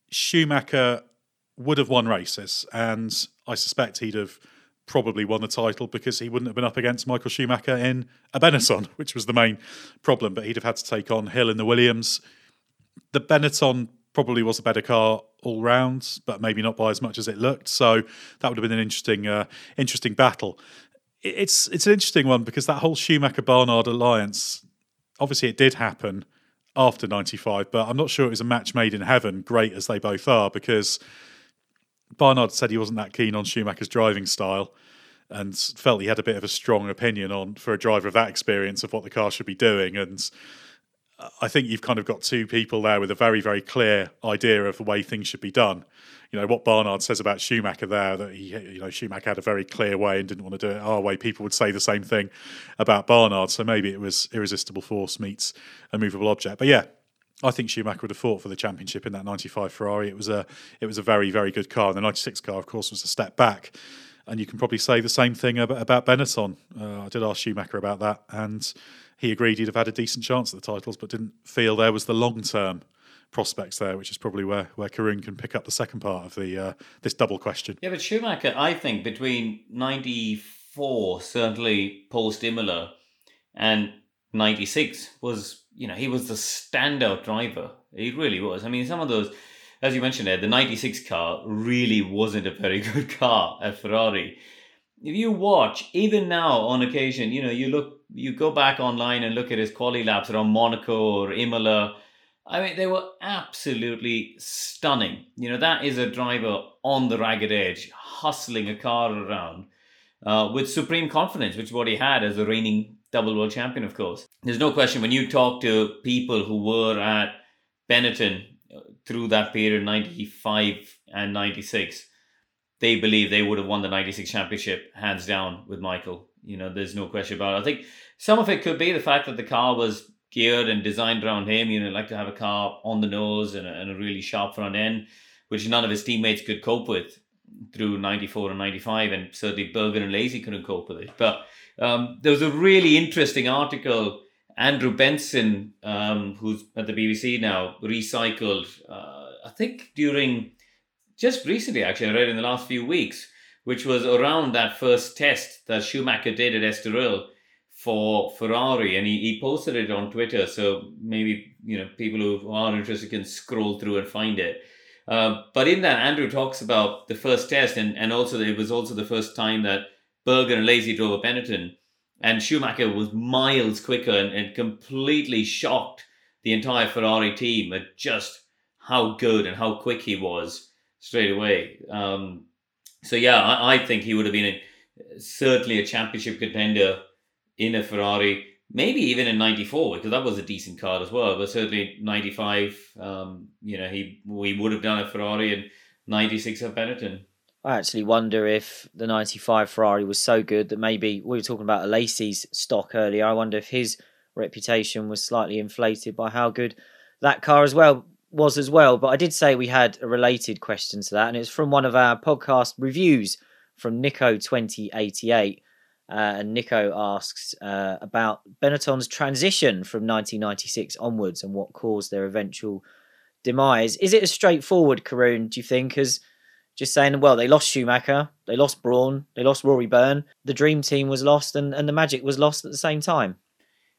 Schumacher would have won races, and I suspect he'd have probably won the title because he wouldn't have been up against Michael Schumacher in a Benetton, which was the main problem. But he'd have had to take on Hill in the Williams. The Benetton probably was a better car all round, but maybe not by as much as it looked. So that would have been an interesting, uh, interesting battle. It's it's an interesting one because that whole Schumacher Barnard alliance, obviously, it did happen after '95, but I'm not sure it was a match made in heaven. Great as they both are, because Barnard said he wasn't that keen on Schumacher's driving style and felt he had a bit of a strong opinion on for a driver of that experience of what the car should be doing. And uh, I think you've kind of got two people there with a very, very clear idea of the way things should be done. You know what Barnard says about Schumacher there that he, you know, Schumacher had a very clear way and didn't want to do it our way. People would say the same thing about Barnard, so maybe it was irresistible force meets a movable object. But yeah, I think Schumacher would have fought for the championship in that '95 Ferrari. It was a, it was a very, very good car. And the '96 car, of course, was a step back. And you can probably say the same thing about, about Benetton. Uh, I did ask Schumacher about that, and he agreed he'd have had a decent chance at the titles, but didn't feel there was the long term prospects there, which is probably where where Karun can pick up the second part of the uh, this double question. Yeah, but Schumacher, I think between '94, certainly Paul Imola, and '96 was you know he was the standout driver. He really was. I mean, some of those, as you mentioned there, the '96 car really wasn't a very good car at Ferrari. If you watch, even now on occasion, you know, you look, you go back online and look at his quality laps around Monaco or Imola I mean, they were absolutely stunning. You know, that is a driver on the ragged edge, hustling a car around uh, with supreme confidence, which is what he had as a reigning double world champion, of course. There's no question when you talk to people who were at Benetton through that period, 95 and 96, they believe they would have won the 96 championship hands down with Michael. You know, there's no question about it. I think some of it could be the fact that the car was geared and designed around him. You know, like to have a car on the nose and a, and a really sharp front end, which none of his teammates could cope with through 94 and 95, and certainly Berger and Alesi couldn't cope with it. But um, there was a really interesting article. Andrew Benson, um, who's at the BBC now, recycled, uh, I think during just recently, actually, I read in the last few weeks, which was around that first test that Schumacher did at Estoril for Ferrari, and he, he posted it on Twitter. So maybe you know people who are interested can scroll through and find it. Uh, but in that, Andrew talks about the first test, and, and also it was also the first time that Berger and Alesi drove a Benetton, and Schumacher was miles quicker and, and completely shocked the entire Ferrari team at just how good and how quick he was straight away. Um, so yeah, I, I, think he would have been a, certainly a championship contender in a Ferrari, maybe even in '94 because that was a decent car as well. But certainly '95, um, you know, he we would have done a Ferrari and '96 at Benetton. I actually wonder if the 95 Ferrari was so good that maybe we were talking about Alesi's stock earlier. I wonder if his reputation was slightly inflated by how good that car as well was as well. But I did say we had a related question to that, and it's from one of our podcast reviews from Nico 2088. Uh, and Nico asks uh, about Benetton's transition from 1996 onwards and what caused their eventual demise. Is it as straightforward, Karun, do you think, as just saying, well, they lost Schumacher, they lost Brawn, they lost Rory Byrne, the dream team was lost, and, and the magic was lost at the same time?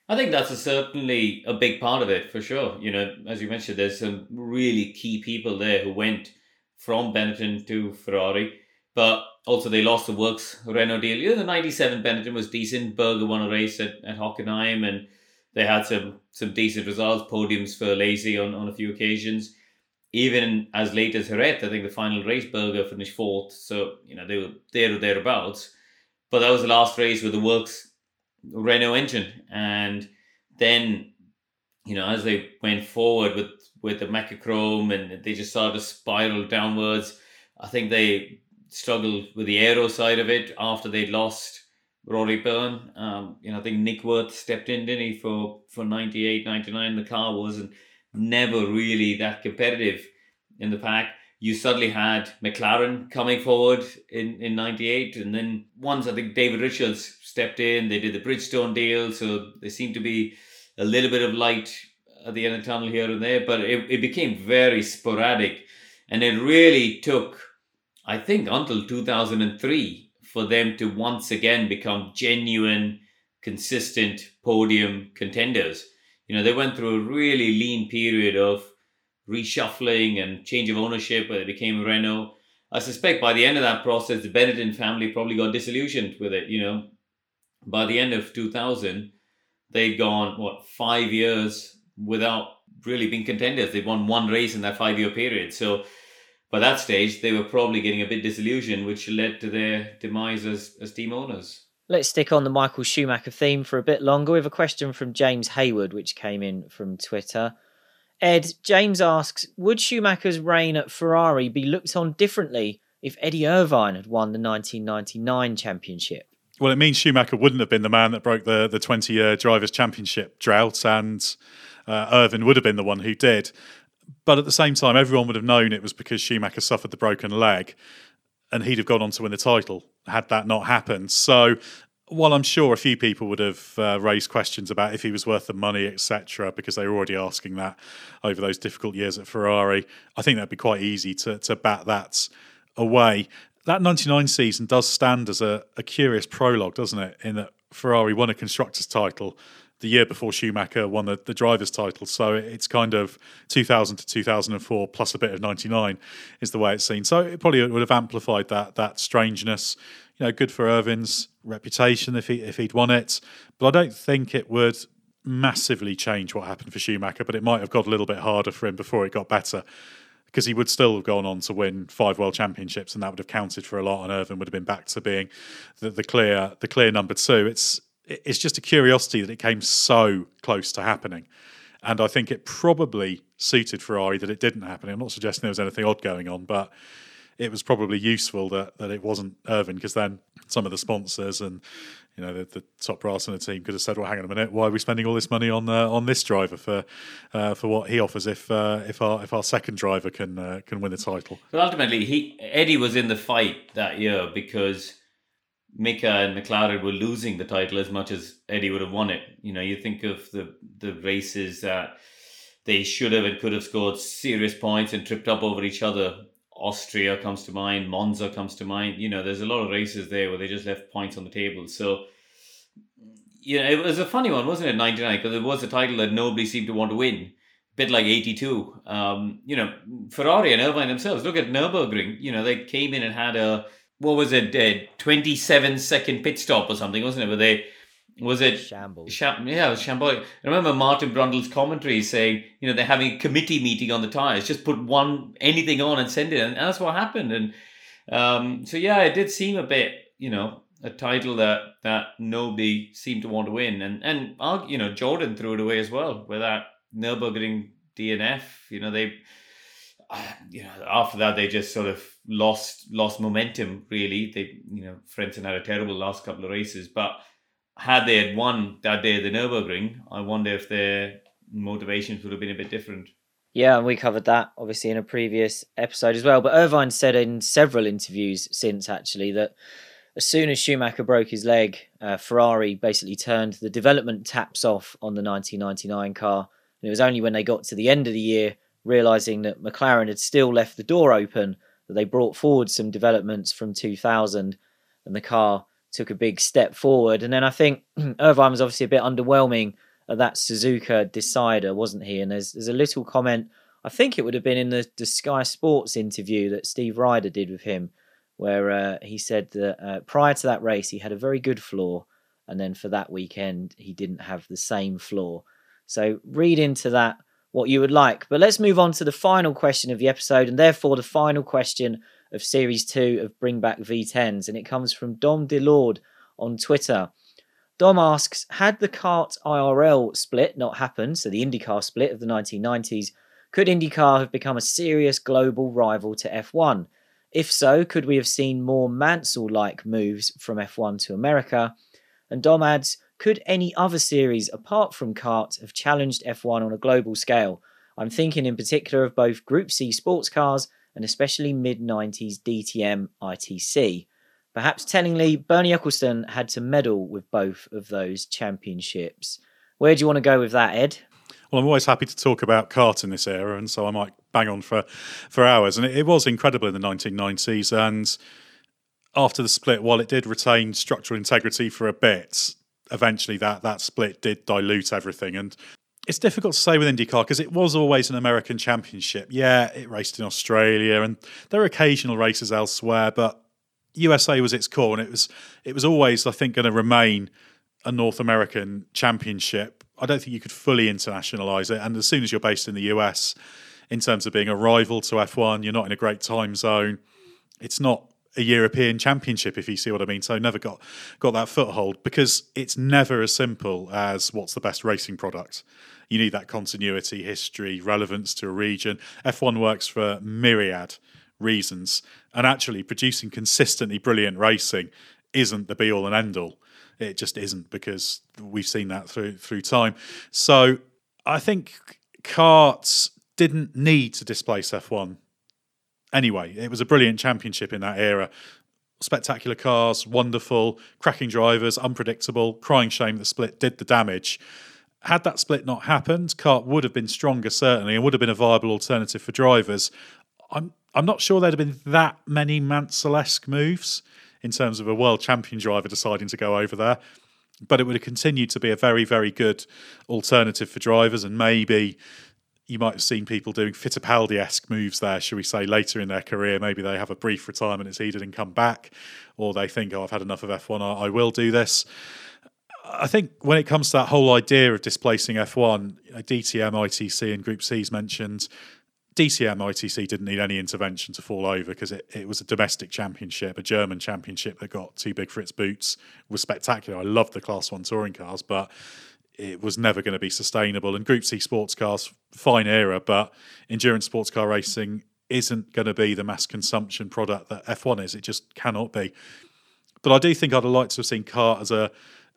I think that's a certainly a big part of it for sure. You know, as you mentioned, there's some really key people there who went from Benetton to Ferrari. But also they lost the works Renault deal. You know, the 97 Benetton was decent. Berger won a race at, at Hockenheim and they had some some decent results, podiums for Alesi on, on a few occasions. Even as late as Jerez, I think the final race, Berger finished fourth. So, you know, they were there or thereabouts. But that was the last race with the works Renault engine. And then, you know, as they went forward with, with the Mecachrome and they just started to spiral downwards, I think they struggled with the aero side of it after they'd lost Rory Byrne. Um, you know, I think Nick Wirth stepped in, didn't he, for, for 98, 99. The car wasn't never really that competitive in the pack. You suddenly had McLaren coming forward in, in 98. And then once I think David Richards stepped in, they did the Bridgestone deal. So there seemed to be a little bit of light at the end of the tunnel here and there. But it, it became very sporadic. And it really took, I think, until 2003 for them to once again become genuine, consistent podium contenders. You know, they went through a really lean period of reshuffling and change of ownership where they became Renault. I suspect by the end of that process, the Benetton family probably got disillusioned with it. You know, by the end of 2000, they'd gone, what, five years without really being contenders. They'd won one race in that five year period. So, by that stage, they were probably getting a bit disillusioned, which led to their demise as, as team owners. Let's stick on the Michael Schumacher theme for a bit longer with a question from James Hayward, which came in from Twitter. Ed, James asks Would Schumacher's reign at Ferrari be looked on differently if Eddie Irvine had won the 1999 championship? Well, it means Schumacher wouldn't have been the man that broke the, the 20 year Drivers' Championship drought, and uh, Irvine would have been the one who did. But at the same time, everyone would have known it was because Schumacher suffered the broken leg and he'd have gone on to win the title had that not happened. So while I'm sure a few people would have uh, raised questions about if he was worth the money, etc., because they were already asking that over those difficult years at Ferrari, I think that'd be quite easy to, to bat that away. That 99 season does stand as a, a curious prologue, doesn't it? In that Ferrari won a constructors' title the year before Schumacher won the, the driver's title. So it's kind of 2000 to 2004 plus a bit of 99 is the way it's seen. So it probably would have amplified that that strangeness. You know, good for Irvine's reputation if he if he'd won it, but I don't think it would massively change what happened for Schumacher. But it might have got a little bit harder for him before it got better. Because he would still have gone on to win five world championships, and that would have counted for a lot. And Irvine would have been back to being the, the clear, the clear number two. It's it's just a curiosity that it came so close to happening. And I think it probably suited Ferrari that it didn't happen. I'm not suggesting there was anything odd going on, but it was probably useful that, that it wasn't Irvine because then some of the sponsors and you know the, the, top brass in the team could have said, "Well, hang on a minute, why are we spending all this money on uh, on this driver for uh, for what he offers if uh, if our if our second driver can uh, can win the title?" But ultimately, he Eddie was in the fight that year because Mika and McLaren were losing the title as much as Eddie would have won it. You know, you think of the the races that they should have and could have scored serious points and tripped up over each other. Austria comes to mind, Monza comes to mind. You know, there's a lot of races there where they just left points on the table. So, you know, it was a funny one, wasn't it? 99, because it was a title that nobody seemed to want to win. A bit like 82. Um, you know, Ferrari and Irvine themselves, look at Nürburgring. You know, they came in and had a what was it, a 27 second pit stop or something, wasn't it? Where they was it shambles? Sham, yeah, it was shambolic. I remember Martin Brundle's commentary saying, you know, they're having a committee meeting on the tires. Just put one anything on and send it, and that's what happened. And um, so yeah, it did seem a bit, you know, a title that that nobody seemed to want to win, and and you know, Jordan threw it away as well with that Nurburgring DNF. You know, they you know, after that they just sort of lost lost momentum. Really, they you know, Frentzen had a terrible last couple of races, but had they had won that day at the Nurburgring, I wonder if their motivations would have been a bit different. Yeah, and we covered that obviously in a previous episode as well. But Irvine said in several interviews since actually that as soon as Schumacher broke his leg, uh, Ferrari basically turned the development taps off on the 1999 car. And it was only when they got to the end of the year realizing that McLaren had still left the door open, that they brought forward some developments from 2000 and the car took a big step forward. And then I think Irvine was obviously a bit underwhelming at that Suzuka decider, wasn't he? And there's, there's a little comment, I think it would have been in the, the Sky Sports interview that Steve Rider did with him, where uh, he said that uh, prior to that race, he had a very good floor. And then for that weekend, he didn't have the same floor. So read into that what you would like. But let's move on to the final question of the episode, and therefore the final question of Series 2 of Bring Back V10s. And it comes from Dom Delord on Twitter. Dom asks Had the CART IRL split not happened, so the IndyCar split of the 1990s, could IndyCar have become a serious global rival to F1? If so, could we have seen more Mansell like moves from F1 to America? And Dom adds, could any other series apart from CART have challenged F1 on a global scale? I'm thinking in particular of both Group C sports cars and especially mid 90s DTM ITC. Perhaps tellingly, Bernie Ecclestone had to meddle with both of those championships. Where do you want to go with that, Ed? Well, I'm always happy to talk about CART in this era, and so I might bang on for, for hours. And it, it was incredible in the 1990s. And after the split, while it did retain structural integrity for a bit, eventually that, that split did dilute everything. And it's difficult to say with IndyCar because it was always an American championship. Yeah, it raced in Australia, and there are occasional races elsewhere, but USA was its core, and it was it was always, I think, going to remain a North American championship. I don't think you could fully internationalize it. And as soon as you're based in the US, in terms of being a rival to F1, you're not in a great time zone. It's not a European championship, if you see what I mean. So never got got that foothold because it's never as simple as what's the best racing product. You need that continuity, history, relevance to a region. F1 works for myriad reasons, and actually producing consistently brilliant racing isn't the be all and end all. It just isn't because we've seen that through through time. So I think karts didn't need to displace F1 anyway. It was a brilliant championship in that era. Spectacular cars, wonderful, cracking drivers, unpredictable. Crying shame the split did the damage. Had that split not happened, CART would have been stronger certainly, and would have been a viable alternative for drivers. I'm I'm not sure there'd have been that many Mansell-esque moves in terms of a world champion driver deciding to go over there. But it would have continued to be a very, very good alternative for drivers, and maybe you might have seen people doing Fittipaldi esque moves there, shall we say, later in their career. Maybe they have a brief retirement, it's heated and come back, or they think, oh, I've had enough of F1, I, I will do this. I think when it comes to that whole idea of displacing F1, DTM, ITC, and Group C's mentioned, DTM ITC didn't need any intervention to fall over because it, it was a domestic championship, a German championship that got too big for its boots. It was spectacular. I loved the Class One touring cars, but it was never going to be sustainable. And Group C sports cars, fine era, but endurance sports car racing isn't going to be the mass consumption product that F1 is. It just cannot be. But I do think I'd have liked to have seen CART as a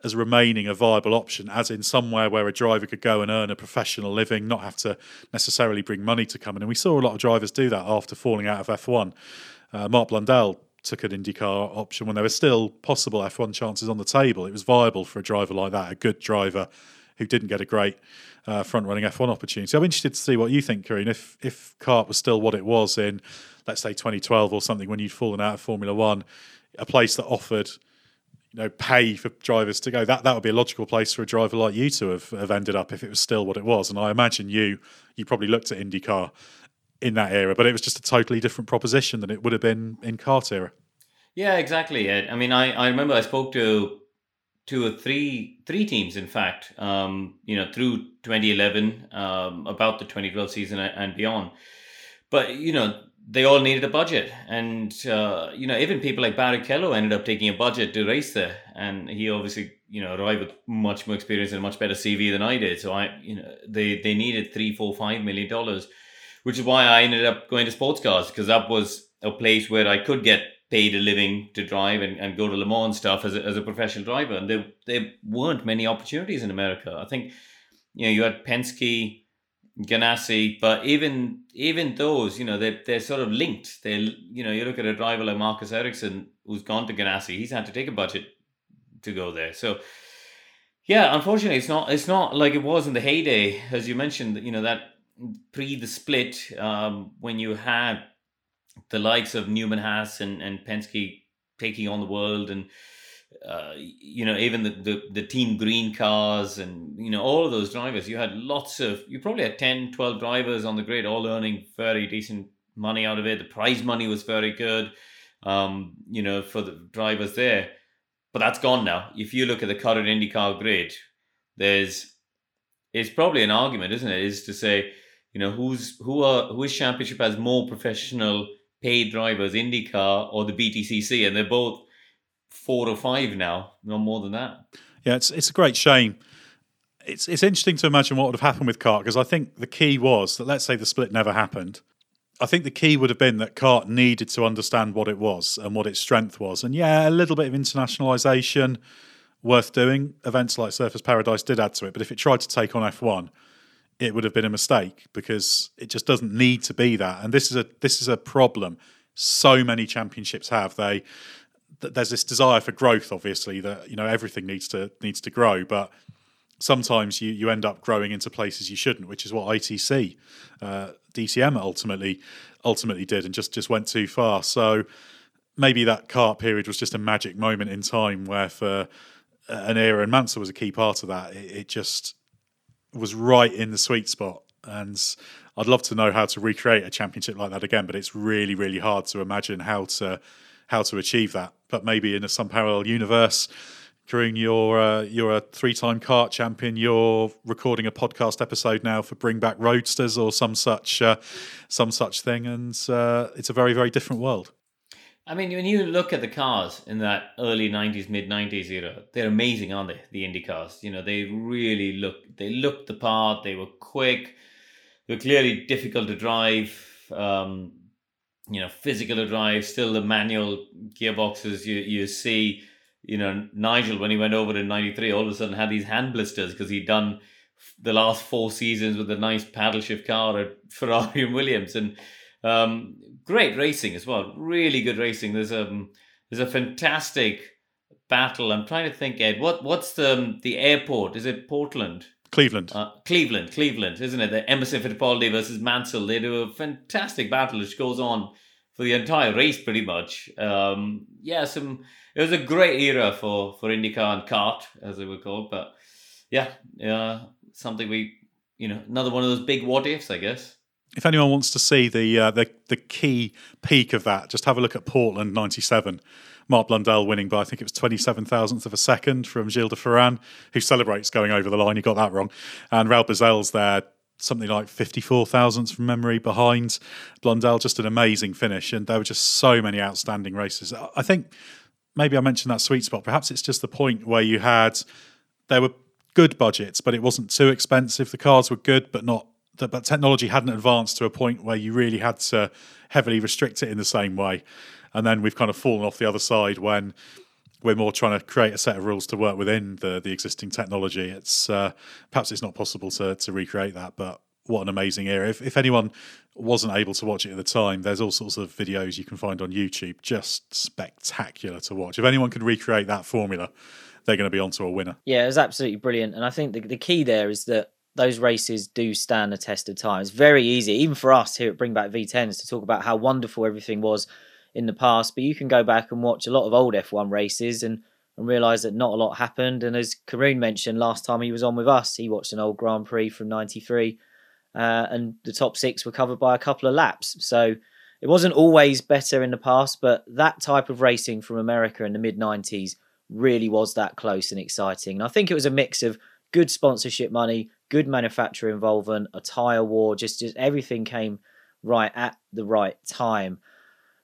as remaining a viable option, as in somewhere where a driver could go and earn a professional living, not have to necessarily bring money to come in. And we saw a lot of drivers do that after falling out of F1. Uh, Mark Blundell took an IndyCar option when there were still possible F1 chances on the table. It was viable for a driver like that, a good driver who didn't get a great uh, front running F1 opportunity. I'm interested to see what you think, Karun. If if CART was still what it was in, let's say 2012 or something, when you'd fallen out of Formula One, a place that offered you know, pay for drivers to go. That that would be a logical place for a driver like you to have, have ended up if it was still what it was. And I imagine you you probably looked at IndyCar in that era, but it was just a totally different proposition than it would have been in CART era. Yeah, exactly. I mean, I, I remember I spoke to two or three three teams, in fact, um, you know, through 2011 um, about the 2012 season and beyond. But you know, they all needed a budget, and uh, you know even people like Barrichello ended up taking a budget to race there, and he obviously you know arrived with much more experience and a much better CV than I did. So I you know they they needed three, four, five million dollars, which is why I ended up going to sports cars because that was a place where I could get paid a living to drive and, and go to Le Mans and stuff as a, as a professional driver, and there there weren't many opportunities in America. I think you know you had Penske Ganassi, but even even those, you know, they're they're sort of linked. They, you know, you look at a driver like Marcus Ericsson who's gone to Ganassi, he's had to take a budget to go there. So, yeah, unfortunately, it's not it's not like it was in the heyday, as you mentioned. You know that pre the split, um, when you had the likes of Newman Haas and and Penske taking on the world and uh, you know, even the, the, the team green cars and, you know, all of those drivers, you had lots of, you probably had 10, 12 drivers on the grid, all earning very decent money out of it. The prize money was very good, um, you know, for the drivers there. But that's gone now. If you look at the current IndyCar grid, there's, it's probably an argument, isn't it? Is to say, you know, who's, who are, whose championship has more professional paid drivers, IndyCar or the BTCC? And they're both, four or five now, no more than that. Yeah, it's it's a great shame. It's it's interesting to imagine what would have happened with CART because I think the key was that let's say the split never happened. I think the key would have been that CART needed to understand what it was and what its strength was, and yeah, a little bit of internationalization worth doing. Events like Surfers Paradise did add to it, but if it tried to take on F1, it would have been a mistake because it just doesn't need to be that. And this is a this is a problem. So many championships have they. There's this desire for growth, obviously, that you know everything needs to needs to grow, but sometimes you, you end up growing into places you shouldn't, which is what ITC, uh, DTM ultimately ultimately did, and just just went too far. So maybe that CART period was just a magic moment in time where for an era, and Mansell was a key part of that. It, it just was right in the sweet spot. And I'd love to know how to recreate a championship like that again, but it's really, really hard to imagine how to how to achieve that. But maybe in a, some parallel universe, Karun, you're uh, you're a three-time CART champion. You're recording a podcast episode now for Bring Back Roadsters or some such uh, some such thing, and uh, it's a very, very different world. I mean, when you look at the cars in that early '90s, mid '90s era, they're amazing, aren't they? The Indy cars, you know, they really look they looked the part. They were quick. They were clearly difficult to drive. Um, you know, physical to drive. Still, the manual gearboxes you you see. You know, Nigel when he went over in '93, all of a sudden had these hand blisters because he'd done the last four seasons with a nice paddle shift car at Ferrari and Williams, and um, great racing as well. Really good racing. There's a um, there's a fantastic battle. I'm trying to think, Ed. What what's the um, the airport? Is it Portland? Cleveland. Uh, Cleveland, Cleveland, isn't it? The Emerson Fittipaldi versus Mansell. They do a fantastic battle which goes on for the entire race, pretty much. Um, yeah, some. It was a great era for for IndyCar and CART, as they were called. But yeah, yeah, something we, you know, another one of those big what ifs, I guess if anyone wants to see the, uh, the the key peak of that, just have a look at Portland '97. Mark Blundell winning by I think it was twenty seven thousandth of a second from Gil de Ferran, who celebrates going over the line. He got that wrong, and Raul Boesel's there something like 54 thousandths from memory behind Blundell. Just an amazing finish, and there were just so many outstanding races. I think maybe I mentioned that sweet spot. Perhaps it's just the point where you had there were good budgets, but it wasn't too expensive. The cars were good, but not that but technology hadn't advanced to a point where you really had to heavily restrict it in the same way. And then we've kind of fallen off the other side when we're more trying to create a set of rules to work within the the existing technology. It's uh, perhaps it's not possible to to recreate that, but what an amazing era! If if anyone wasn't able to watch it at the time, there's all sorts of videos you can find on YouTube, just spectacular to watch. If anyone could recreate that formula, they're going to be onto a winner. Yeah, it was absolutely brilliant, and I think the the key there is that those races do stand the test of time. It's very easy, even for us here at Bring Back V10s, to talk about how wonderful everything was in the past. But you can go back and watch a lot of old F1 races and, and realise that not a lot happened. And as Karun mentioned last time he was on with us, he watched an old Grand Prix from 93 uh, and the top six were covered by a couple of laps. So it wasn't always better in the past, but that type of racing from America in the mid 90s really was that close and exciting. And I think it was a mix of good sponsorship money, good manufacturer involvement, a tire war, just, just everything came right at the right time.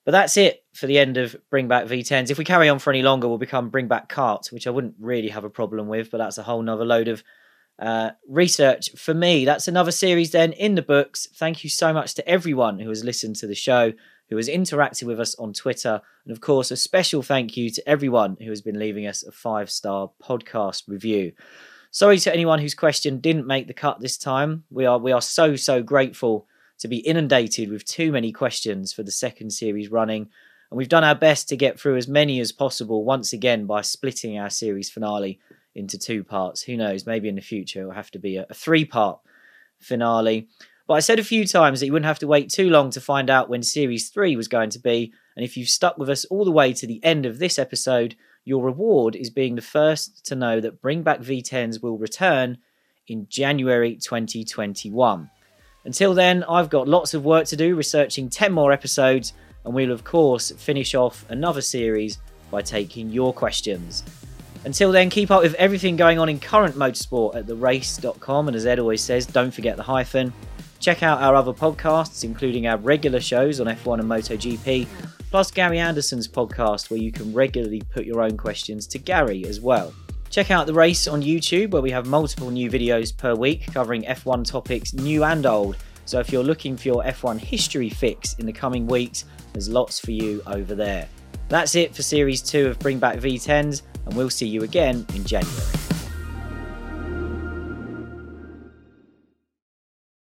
But that's it for the end of Bring Back V10s. If we carry on for any longer, we'll become Bring Back CART, which I wouldn't really have a problem with, but that's a whole nother load of uh, research for me. That's another series then in the books. Thank you so much to everyone who has listened to the show, who has interacted with us on Twitter, and of course, a special thank you to everyone who has been leaving us a five star podcast review. Sorry to anyone whose question didn't make the cut this time. We are we are so so grateful to be inundated with too many questions for the second series running, and we've done our best to get through as many as possible once again by splitting our series finale into two parts. Who knows? Maybe in the future it'll have to be a, a three part finale. But I said a few times that you wouldn't have to wait too long to find out when series three was going to be, and if you've stuck with us all the way to the end of this episode, your reward is being the first to know that Bring Back V10s will return in January 2021. Until then, I've got lots of work to do researching 10 more episodes, and we'll, of course, finish off another series by taking your questions. Until then, keep up with everything going on in current motorsport at therace.com, and as Ed always says, don't forget the hyphen. Check out our other podcasts, including our regular shows on F1 and MotoGP, plus Gary Anderson's podcast, where you can regularly put your own questions to Gary as well. Check out The Race on YouTube, where we have multiple new videos per week covering F1 topics new and old. So if you're looking for your F1 history fix in the coming weeks, there's lots for you over there. That's it for Series 2 of Bring Back V10s. and we'll see you again in January.